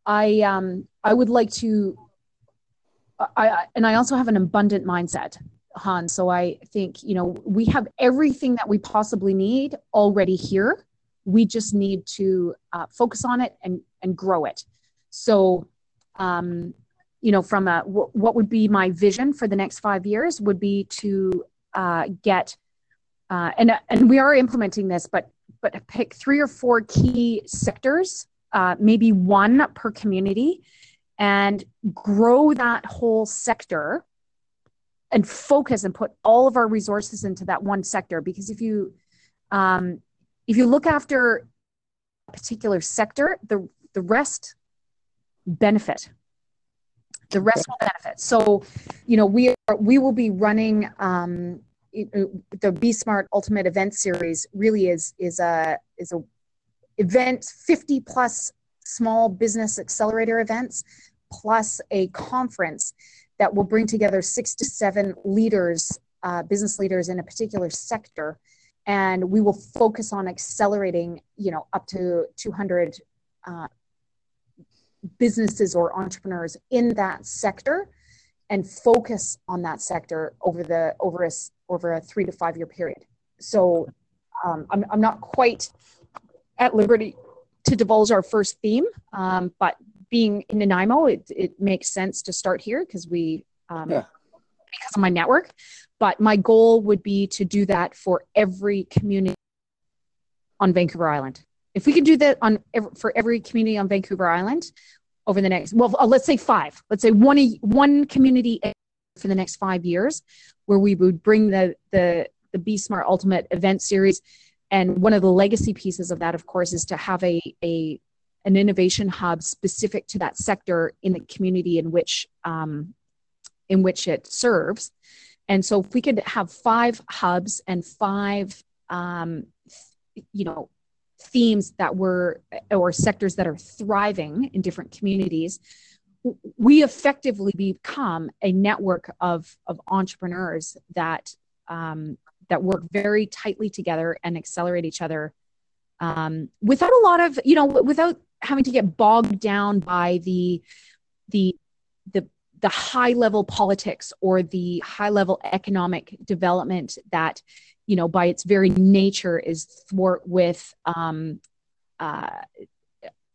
i um i would like to I, and I also have an abundant mindset. Han. So I think, you know, we have everything that we possibly need already here. We just need to uh, focus on it and, and grow it. So, um, you know, from a, w- what would be my vision for the next five years would be to uh, get, uh, and, and we are implementing this, but, but pick three or four key sectors, uh, maybe one per community and grow that whole sector and focus and put all of our resources into that one sector because if you um, if you look after a particular sector the the rest benefit. The rest will benefit. So you know we are we will be running um, the be smart ultimate event series really is is a is a event 50 plus small business accelerator events plus a conference that will bring together six to seven leaders, uh, business leaders in a particular sector, and we will focus on accelerating, you know, up to 200 uh, businesses or entrepreneurs in that sector, and focus on that sector over the over a over a three to five year period. So, um, I'm I'm not quite at liberty to divulge our first theme, um, but being in Nanaimo, it, it makes sense to start here because we, um, yeah. because of my network. But my goal would be to do that for every community on Vancouver Island. If we could do that on for every community on Vancouver Island over the next, well, uh, let's say five. Let's say one one community for the next five years, where we would bring the the the Be Smart Ultimate event series. And one of the legacy pieces of that, of course, is to have a a an innovation hub specific to that sector in the community in which um, in which it serves. And so, if we could have five hubs and five, um, you know, themes that were or sectors that are thriving in different communities, we effectively become a network of of entrepreneurs that um, that work very tightly together and accelerate each other um, without a lot of you know without having to get bogged down by the the the the high level politics or the high level economic development that you know by its very nature is thwart with um, uh,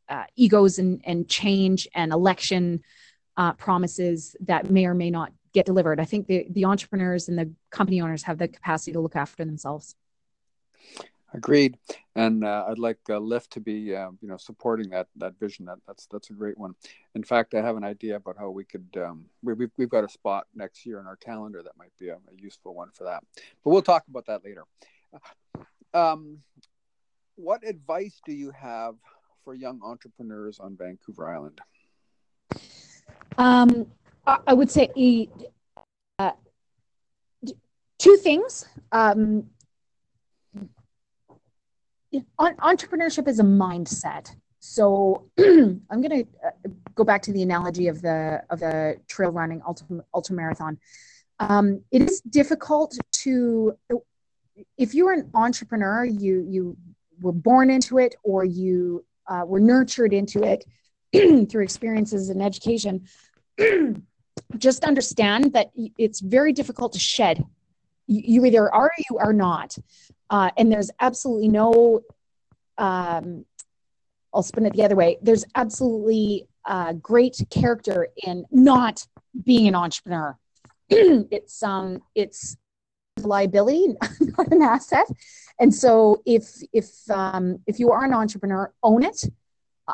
uh, egos and, and change and election uh, promises that may or may not get delivered. I think the, the entrepreneurs and the company owners have the capacity to look after themselves. Agreed, and uh, I'd like uh, Lift to be, uh, you know, supporting that that vision. That that's that's a great one. In fact, I have an idea about how we could. Um, we, we've we've got a spot next year in our calendar that might be a, a useful one for that. But we'll talk about that later. Um, what advice do you have for young entrepreneurs on Vancouver Island? Um, I would say uh, two things. Um, entrepreneurship is a mindset. So I'm going to uh, go back to the analogy of the of the trail running ultra, ultra marathon. Um, it is difficult to if you're an entrepreneur, you you were born into it or you uh, were nurtured into it through experiences and education. just understand that it's very difficult to shed. You, you either are or you are not. Uh, and there's absolutely no, um, I'll spin it the other way. There's absolutely uh, great character in not being an entrepreneur. it's um, it's liability, not an asset. And so, if if um, if you are an entrepreneur, own it.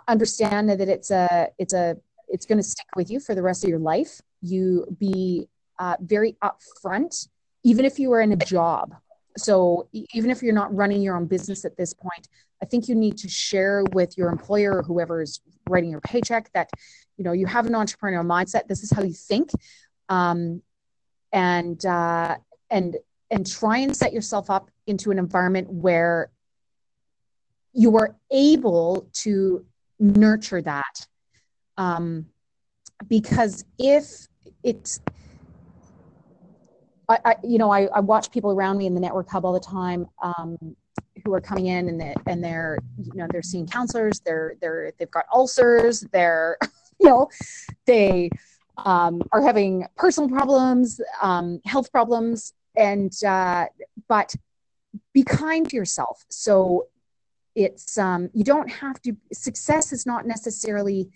Understand that it's a it's a it's going to stick with you for the rest of your life. You be uh, very upfront, even if you are in a job. So even if you're not running your own business at this point, I think you need to share with your employer or whoever is writing your paycheck that you know you have an entrepreneurial mindset. This is how you think, um, and uh, and and try and set yourself up into an environment where you are able to nurture that um, because if it's I, I, you know I, I watch people around me in the network hub all the time um, who are coming in and, they, and they're you know they're seeing counselors they're they're they've got ulcers they're you know they um, are having personal problems um, health problems and uh, but be kind to yourself. So it's um, you don't have to success is not necessarily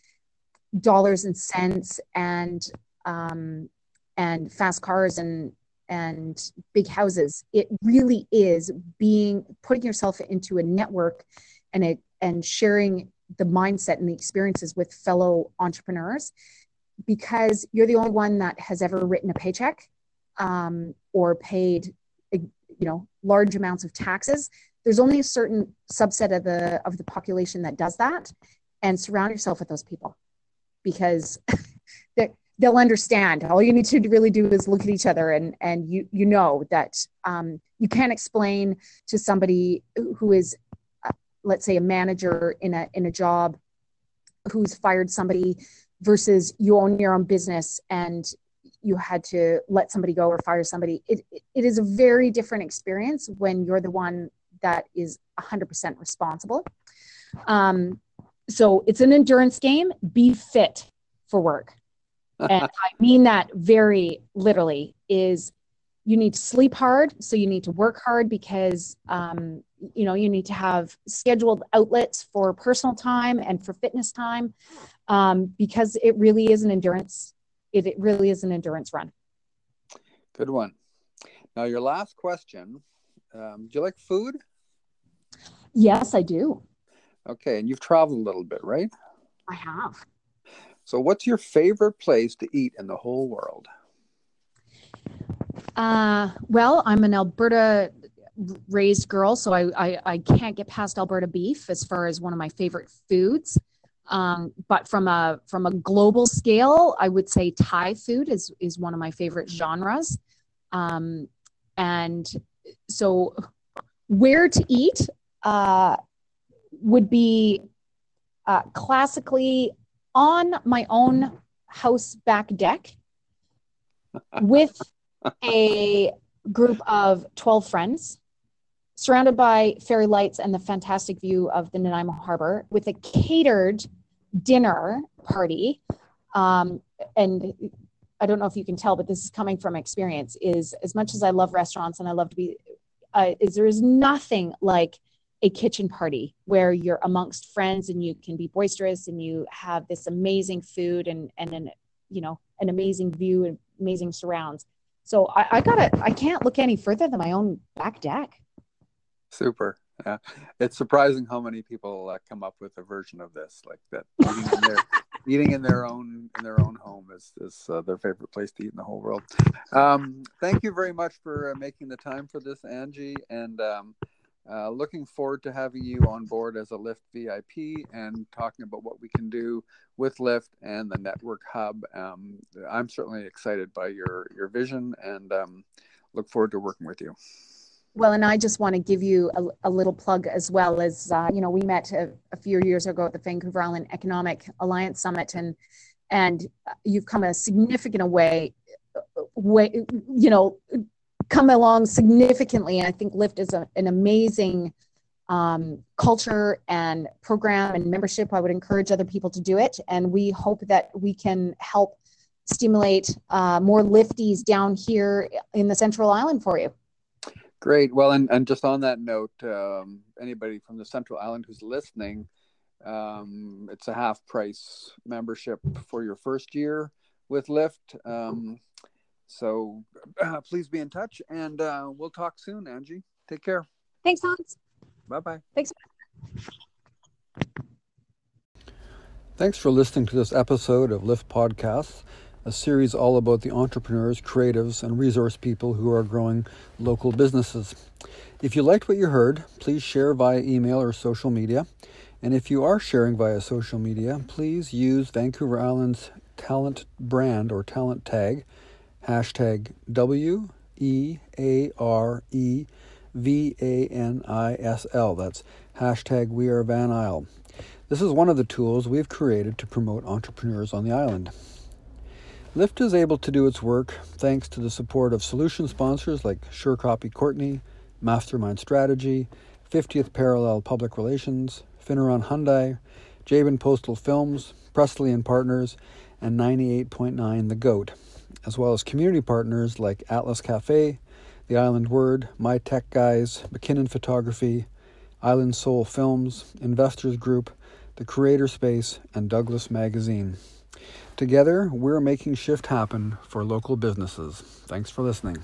dollars and cents and um, and fast cars and and big houses. It really is being putting yourself into a network and it and sharing the mindset and the experiences with fellow entrepreneurs because you're the only one that has ever written a paycheck um, or paid you know large amounts of taxes there's only a certain subset of the of the population that does that and surround yourself with those people because they'll understand. All you need to really do is look at each other, and and you you know that um, you can't explain to somebody who is, uh, let's say, a manager in a in a job who's fired somebody versus you own your own business and you had to let somebody go or fire somebody. It it is a very different experience when you're the one that is 100% responsible. Um, so it's an endurance game. Be fit for work. And I mean that very literally is you need to sleep hard. So you need to work hard because, um, you know, you need to have scheduled outlets for personal time and for fitness time um, because it really is an endurance. It, it really is an endurance run. Good one. Now, your last question um, Do you like food? Yes, I do. Okay, and you've traveled a little bit, right? I have. So, what's your favorite place to eat in the whole world? Uh, well, I'm an Alberta raised girl, so I, I, I can't get past Alberta beef as far as one of my favorite foods. Um, but from a from a global scale, I would say Thai food is is one of my favorite genres. Um, and so, where to eat? Uh, would be uh, classically on my own house back deck with a group of 12 friends surrounded by fairy lights and the fantastic view of the Nanaimo Harbor with a catered dinner party um, and I don't know if you can tell, but this is coming from experience. Is as much as I love restaurants and I love to be, uh, is there is nothing like a kitchen party where you're amongst friends and you can be boisterous and you have this amazing food and and an you know an amazing view and amazing surrounds. So I, I gotta I can't look any further than my own back deck. Super. Yeah, it's surprising how many people uh, come up with a version of this, like that eating in their eating in their own in their own home is is uh, their favorite place to eat in the whole world. Um, thank you very much for uh, making the time for this, Angie, and um, uh, looking forward to having you on board as a Lift VIP and talking about what we can do with Lift and the Network Hub. Um, I'm certainly excited by your your vision and um, look forward to working with you. Well, and I just want to give you a, a little plug as well as uh, you know we met a, a, few years ago at the Vancouver Island Economic Alliance Summit, and and you've come a significant way, way you know, come along significantly. And I think Lift is a, an amazing um, culture and program and membership. I would encourage other people to do it, and we hope that we can help stimulate uh, more lifties down here in the Central Island for you. Great. Well, and, and just on that note, um, anybody from the Central Island who's listening, um, it's a half price membership for your first year with Lift. Um, so uh, please be in touch and uh, we'll talk soon, Angie. Take care. Thanks, Hans. Bye bye. Thanks. Thanks for listening to this episode of Lift Podcasts a series all about the entrepreneurs, creatives, and resource people who are growing local businesses. If you liked what you heard, please share via email or social media. And if you are sharing via social media, please use Vancouver Island's talent brand or talent tag, hashtag W E A R E V A N I S L. That's hashtag We Are Van Isle. This is one of the tools we've created to promote entrepreneurs on the island. Lift is able to do its work thanks to the support of solution sponsors like SureCopy Courtenay, Mastermind Strategy, 50th Parallel Public Relations, Finneron Hyundai, Jabin Postal Films, Presley and Partners, and 98.9 The Goat, as well as community partners like Atlas Cafe, The Island Word, My Tech Guys, McKinnon Photography, Island Soul Films, Investors Group, The Creator Space, and Douglas Magazine. Together, we're making shift happen for local businesses. Thanks for listening.